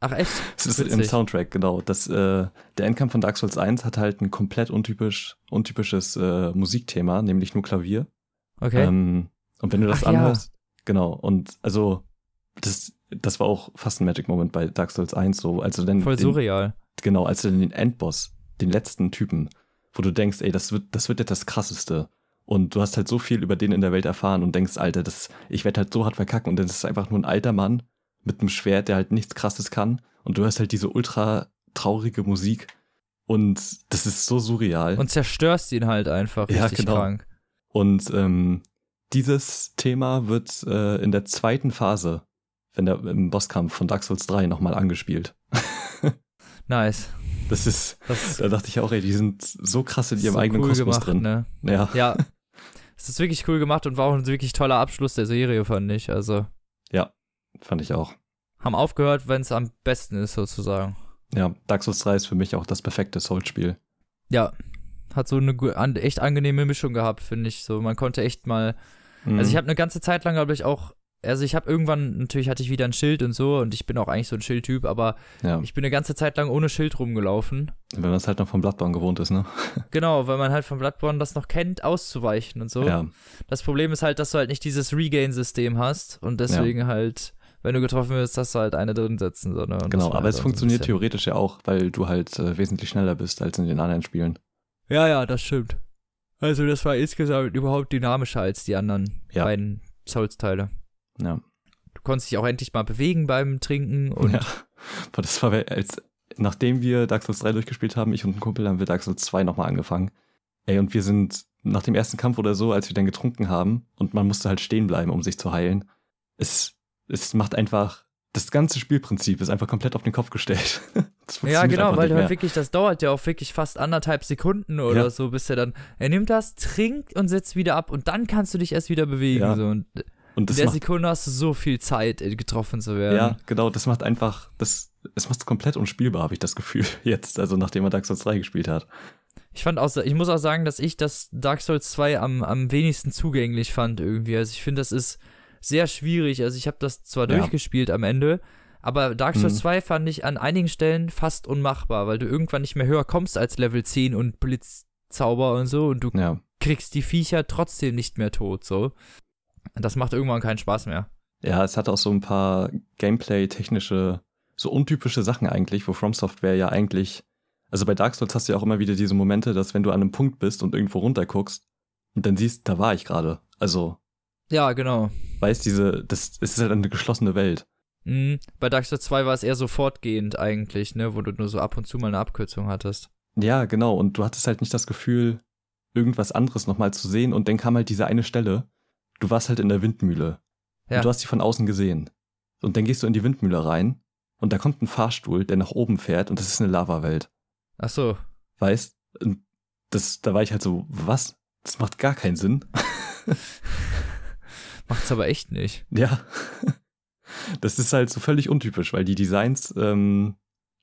Ach echt? [laughs] Das ist im Witzig. Soundtrack, genau. Das, äh, der Endkampf von Dark Souls 1 hat halt ein komplett untypisch, untypisches äh, Musikthema, nämlich nur Klavier. Okay. Ähm, und wenn du das Ach ja. anhörst, genau, und also das, das war auch fast ein Magic Moment bei Dark Souls 1 so, also dann Voll den, surreal. genau, als du dann den Endboss, den letzten Typen, wo du denkst, ey, das wird, das wird jetzt das krasseste. Und du hast halt so viel über den in der Welt erfahren und denkst, Alter, das, ich werde halt so hart verkacken und das ist einfach nur ein alter Mann mit einem Schwert, der halt nichts krasses kann. Und du hörst halt diese ultra traurige Musik und das ist so surreal. Und zerstörst ihn halt einfach Ja, richtig genau. krank. Und ähm, dieses Thema wird äh, in der zweiten Phase, wenn der im Bosskampf von Dark Souls 3 nochmal angespielt. [laughs] Nice. Das ist, Das da dachte ich auch, ey, die sind so krass in ihrem so eigenen cool Kosmos gemacht, drin. ne? Ja, Ja. Es ist wirklich cool gemacht und war auch ein wirklich toller Abschluss der Serie, fand ich. Also, fand ich auch. haben aufgehört, wenn es am besten ist, sozusagen. Ja, Dark Souls 3 ist für mich auch das perfekte Souls-Spiel. Ja. Hat so eine echt angenehme Mischung gehabt, finde ich. So, man konnte echt mal. Mhm. Also, ich habe eine ganze Zeit lang, glaube ich, auch. Also, ich habe irgendwann, natürlich hatte ich wieder ein Schild und so und ich bin auch eigentlich so ein Schildtyp, aber ja, ich bin eine ganze Zeit lang ohne Schild rumgelaufen. wenn man es halt noch vom Bloodborne gewohnt ist, ne? [laughs] Genau, weil man halt von Bloodborne das noch kennt, auszuweichen und so. Ja, Das Problem ist halt, dass du halt nicht dieses Regain-System hast und deswegen halt, wenn du getroffen wirst, dass du halt eine drin setzen. So, ne? Genau. Aber halt es ein funktioniert theoretisch ja auch, weil du halt äh, wesentlich schneller bist als in den anderen Spielen. Ja, ja, das stimmt. Also, das war insgesamt überhaupt dynamischer als die anderen Ja. beiden Souls-Teile. Ja. Du konntest dich auch endlich mal bewegen beim Trinken und ja. [laughs] Boah, das war, als, nachdem wir Dark Souls 3 durchgespielt haben, ich und ein Kumpel, haben wir Dark Souls 2 nochmal angefangen. Ey, und wir sind nach dem ersten Kampf oder so, als wir dann getrunken haben und man musste halt stehen bleiben, um sich zu heilen. Es, es macht einfach, das ganze Spielprinzip ist einfach komplett auf den Kopf gestellt. [laughs] Ja, genau, weil halt wirklich, das dauert ja auch wirklich fast anderthalb Sekunden oder Ja. so, bis er dann, er nimmt das, trinkt und setzt wieder ab und dann kannst du dich erst wieder bewegen. Ja. So. Und Und In der Sekunde hast du so viel Zeit, äh, getroffen zu werden. ja, genau, das macht einfach, das, es macht es komplett unspielbar, habe ich das Gefühl [laughs] jetzt, also nachdem man Dark Souls 3 gespielt hat. Ich fand auch, ich muss auch sagen, dass ich das Dark Souls 2 am, am wenigsten zugänglich fand irgendwie. Also ich finde, das ist sehr schwierig. Also ich habe das zwar Ja. durchgespielt am Ende, aber Dark Souls Mhm. 2 fand ich an einigen Stellen fast unmachbar, weil du irgendwann nicht mehr höher kommst als Level 10 und Blitzzauber und so und du Ja. kriegst die Viecher trotzdem nicht mehr tot, so. Das macht irgendwann keinen Spaß mehr. Ja, es hat auch so ein paar Gameplay-technische, so untypische Sachen eigentlich, wo From Software ja eigentlich, also bei Dark Souls hast du ja auch immer wieder diese Momente, dass wenn du an einem Punkt bist und irgendwo runterguckst und dann siehst, da war ich gerade. Also, Ja, genau. weißt diese, das, es ist halt eine geschlossene Welt. Mhm. Bei Dark Souls 2 war es eher so fortgehend eigentlich, ne, wo du nur so ab und zu mal eine Abkürzung hattest. Ja, genau. Und du hattest halt nicht das Gefühl, irgendwas anderes nochmal zu sehen. Und dann kam halt diese eine Stelle. Du warst halt in der Windmühle. Ja. Und du hast sie von außen gesehen. Und dann gehst du in die Windmühle rein. Und da kommt ein Fahrstuhl, der nach oben fährt. Und das ist eine Lavawelt. Ach so. Weißt? Das, da war ich halt so, was? Das macht gar keinen Sinn. [laughs] Macht's aber echt nicht. ja. [laughs] Das ist halt so völlig untypisch, weil die Designs ähm,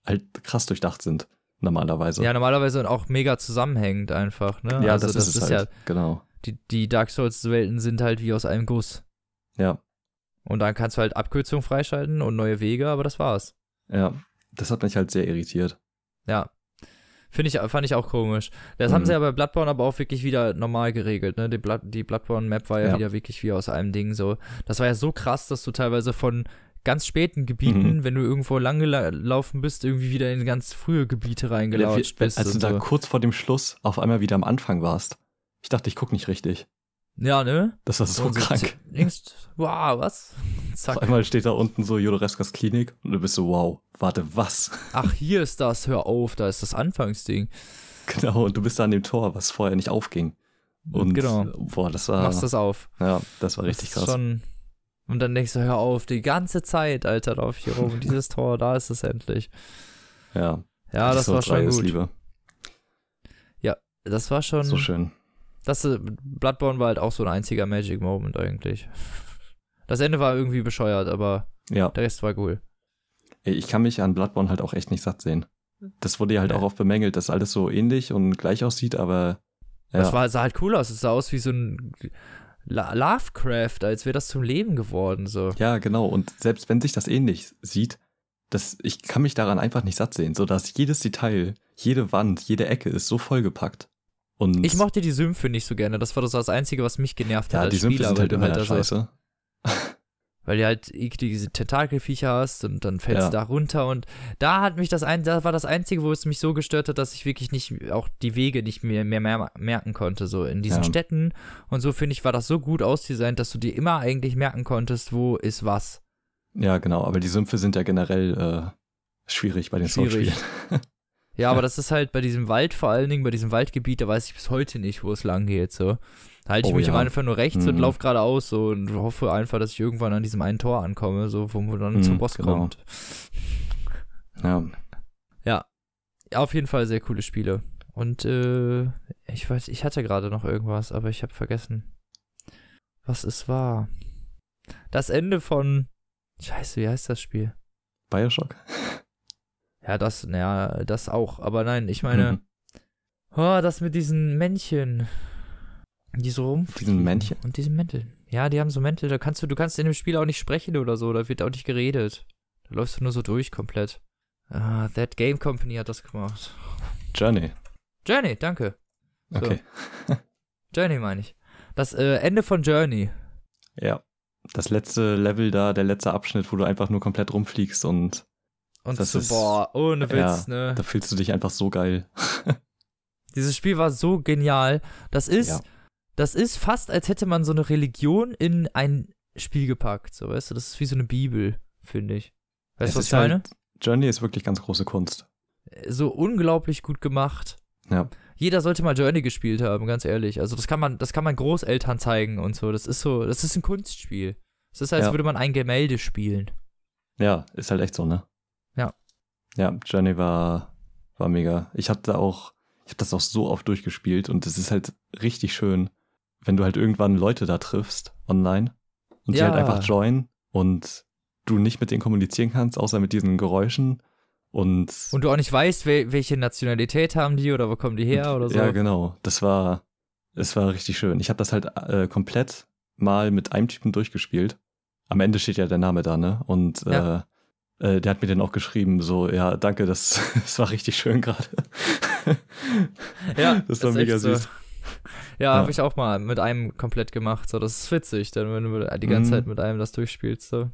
halt krass durchdacht sind. Normalerweise. Ja, normalerweise auch mega zusammenhängend einfach, ne? Ja, also das, ist es halt. Genau. ja, die, die Dark Souls-Welten sind halt wie aus einem Guss. Ja. Und dann kannst du halt Abkürzungen freischalten und neue Wege, aber das war's. Ja. Das hat mich halt sehr irritiert. Ja. Finde ich, fand ich auch komisch. Das haben Mhm. sie ja bei Bloodborne aber auch wirklich wieder normal geregelt, ne? Die, Blood, die Bloodborne-Map war ja, Ja. wieder wirklich wie aus einem Ding so. Das war ja so krass, dass du teilweise von ganz späten Gebieten, Mhm. wenn du irgendwo lang gelaufen bist, irgendwie wieder in ganz frühe Gebiete reingelatscht Ja, bist. als du da so. kurz vor dem Schluss auf einmal wieder am Anfang warst. Ich dachte, ich guck nicht richtig. Ja, ne? Das war so Und krank. Denkst, wow, was? [laughs] Zack. Auf einmal steht da unten so Jodoreskas Klinik und du bist so, wow, warte, was? Ach, hier ist das, hör auf, da ist das Anfangsding. Genau, und du bist da an dem Tor, was vorher nicht aufging. Und genau. boah, das war, Machst das auf. ja, das war richtig das krass. Schon, und dann denkst du, hör auf, die ganze Zeit, Alter, lauf hier rum. [laughs] Dieses Tor, da ist es endlich. Ja, Ja, das war Episode drei schon gut. Liebe. Das war schon. So schön. Das, äh, Bloodborne war halt auch so ein einziger Magic Moment eigentlich. Das Ende war irgendwie bescheuert, aber Ja, der Rest war cool. ich kann mich an Bloodborne halt auch echt nicht satt sehen. Das wurde ja halt Ja. auch oft bemängelt, dass alles so ähnlich und gleich aussieht, aber ja, Das war, sah halt cool aus. Es sah aus wie so ein Lovecraft, als wäre das zum Leben geworden, so. Ja, genau. Und selbst wenn sich das ähnlich sieht, das, ich kann mich daran einfach nicht satt sehen, so dass jedes Detail, jede Wand, jede Ecke ist so vollgepackt. Und Ich mochte die Sümpfe nicht so gerne. Das war das, Einzige, was mich genervt hat ja, die Sümpfe Spieler, sind weil halt du immer halt [laughs] ja also, scheiße. weil du halt diese Tentakelviecher hast und dann fällst Ja. du da runter und da hat mich das ein, das war das Einzige, wo es mich so gestört hat, dass ich wirklich nicht auch die Wege nicht mehr, mehr, mehr merken konnte. So in diesen Ja. Städten und so finde ich, war das so gut ausdesignt, dass du dir immer eigentlich merken konntest, wo ist was. Ja, genau. Aber die Sümpfe sind ja generell äh, schwierig bei den Schwierig. Soul-Spielen. [laughs] Ja, aber das ist halt bei diesem Wald vor allen Dingen, bei diesem Waldgebiet, da weiß ich bis heute nicht, wo es lang geht, so. Da halte ich Oh mich ja. immer einfach nur rechts und Mhm. laufe geradeaus so und hoffe einfach, dass ich irgendwann an diesem einen Tor ankomme, so, wo man dann Mhm, zum Boss genau. kommt. Ja. Ja, auf jeden Fall sehr coole Spiele. Und äh, ich weiß, ich hatte gerade noch irgendwas, aber ich habe vergessen, was es war. Das Ende von Scheiße, wie heißt das Spiel? Bioshock. Ja, das, naja, das auch. Aber nein, ich meine, Mhm. oh, das mit diesen Männchen. Die so rum. Diesen Männchen? Und diesen Mänteln. Ja, die haben so Mäntel, da kannst du, du kannst in dem Spiel auch nicht sprechen oder so, da wird auch nicht geredet. Da läufst du nur so durch komplett. Ah, That Game Company hat das gemacht. Journey. Journey, danke. So. Okay. [laughs] Journey meine ich. Das äh, Ende von Journey. Ja. Das letzte Level da, der letzte Abschnitt, wo du einfach nur komplett rumfliegst und Und Das so, ist- boah, ohne Witz, ne? da fühlst du dich einfach so geil. [laughs] Dieses Spiel war so genial. Das ist, Ja. das ist fast, als hätte man so eine Religion in ein Spiel gepackt. So, weißt du, das ist wie so eine Bibel, finde ich. Weißt du, was ich meine? halt- Journey ist wirklich ganz große Kunst. So unglaublich gut gemacht. Ja. Jeder sollte mal Journey gespielt haben, ganz ehrlich. Also das kann man, das kann man Großeltern zeigen und so. Das ist so, das ist ein Kunstspiel. Es ist, als Ja. würde man ein Gemälde spielen. Ja, ist halt echt so, ne? Ja. Journey war, war mega. Ich hatte auch, ich habe das auch so oft durchgespielt und es ist halt richtig schön, wenn du halt irgendwann Leute da triffst, online, und die Ja. halt einfach joinen und du nicht mit denen kommunizieren kannst, außer mit diesen Geräuschen. Und, Und du auch nicht weißt, wel welche Nationalität haben die oder wo kommen die her oder so. ja, genau. Das war, es war richtig schön. Ich habe das halt äh, komplett mal mit einem Typen durchgespielt. Am Ende steht ja der Name da, ne? Und Ja. äh, äh, der hat mir dann auch geschrieben, so, ja, danke, das, [laughs] das war richtig schön gerade. [laughs] Ja, das war ist mega echt so. süß. Ja, Ja. habe ich auch mal mit einem komplett gemacht. So, das ist witzig, dann wenn du die ganze Mhm. Zeit mit einem das durchspielst. So.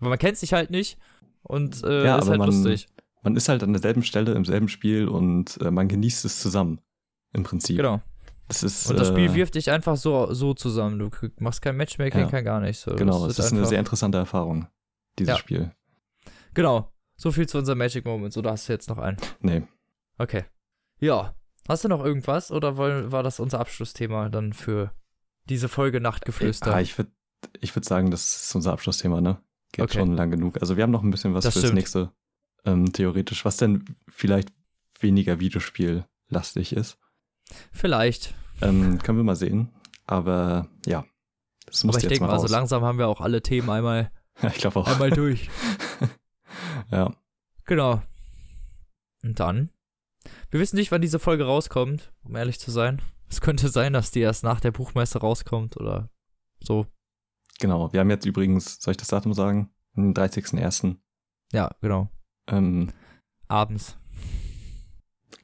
Aber man kennt sich halt nicht und äh, Ja, ist halt man- lustig. Man ist halt an derselben Stelle im selben Spiel und äh, man genießt es zusammen. Im Prinzip. Genau. Das ist, Und das Spiel äh, wirft dich einfach so, so zusammen. Du machst kein Matchmaking, Ja. kein gar nichts. So. Genau, es ist eine einfach- sehr interessante Erfahrung, dieses. Spiel. Genau. So viel zu unserem Magic Moment. Oder hast du jetzt noch einen? Nee. Okay. Ja. Hast du noch irgendwas oder wollen, war das unser Abschlussthema dann für diese Folge Nachtgeflüster? Ah, ich würde ich würd sagen, das ist unser Abschlussthema, ne? Geht Okay. schon lang genug. Also wir haben noch ein bisschen was Das fürs stimmt. nächste, ähm, theoretisch, was denn vielleicht weniger Videospiel-lastig ist. Vielleicht. Ähm, können wir mal sehen. Aber ja, das muss Aber ich jetzt denke mal mal, so langsam haben wir auch alle Themen einmal, Ja, [laughs] ich glaube auch. einmal durch. [laughs] ja. Genau. Und dann? Wir wissen nicht, wann diese Folge rauskommt, um ehrlich zu sein. Es könnte sein, dass die erst nach der Buchmesse rauskommt oder so. Genau. Wir haben jetzt übrigens, soll ich das Datum sagen? Den 30.01. Ja, genau. Ähm, Abends.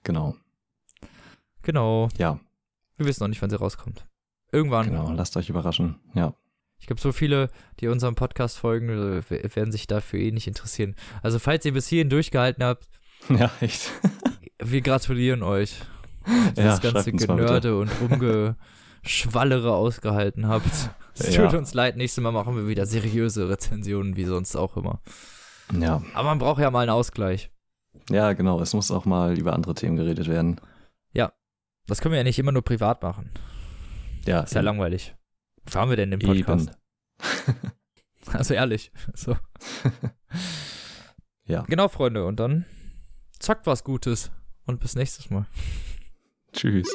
genau. Genau. Ja, Wir wissen noch nicht, wann sie rauskommt. Irgendwann. genau. Lasst euch überraschen. Ja. Ich glaube, so viele, die unserem Podcast folgen, äh, werden sich dafür eh nicht interessieren. Also, falls ihr bis hierhin durchgehalten habt, [laughs] Ja, echt. [laughs] wir gratulieren euch. [laughs] Ja, das ganze mal bitte. Genörde und Rumgeschwallere ausgehalten habt. Es Ja. tut uns leid, nächstes Mal machen wir wieder seriöse Rezensionen, wie sonst auch immer. Ja. Aber man braucht ja mal einen Ausgleich. Ja, genau. Es muss auch mal über andere Themen geredet werden. Das können wir ja nicht immer nur privat machen. Ja, Ist ja eben. langweilig. Haben wir denn den Podcast? [laughs] Also ehrlich. So. [laughs] Ja. Genau, Freunde. Und dann zockt was Gutes. Und bis nächstes Mal. Tschüss.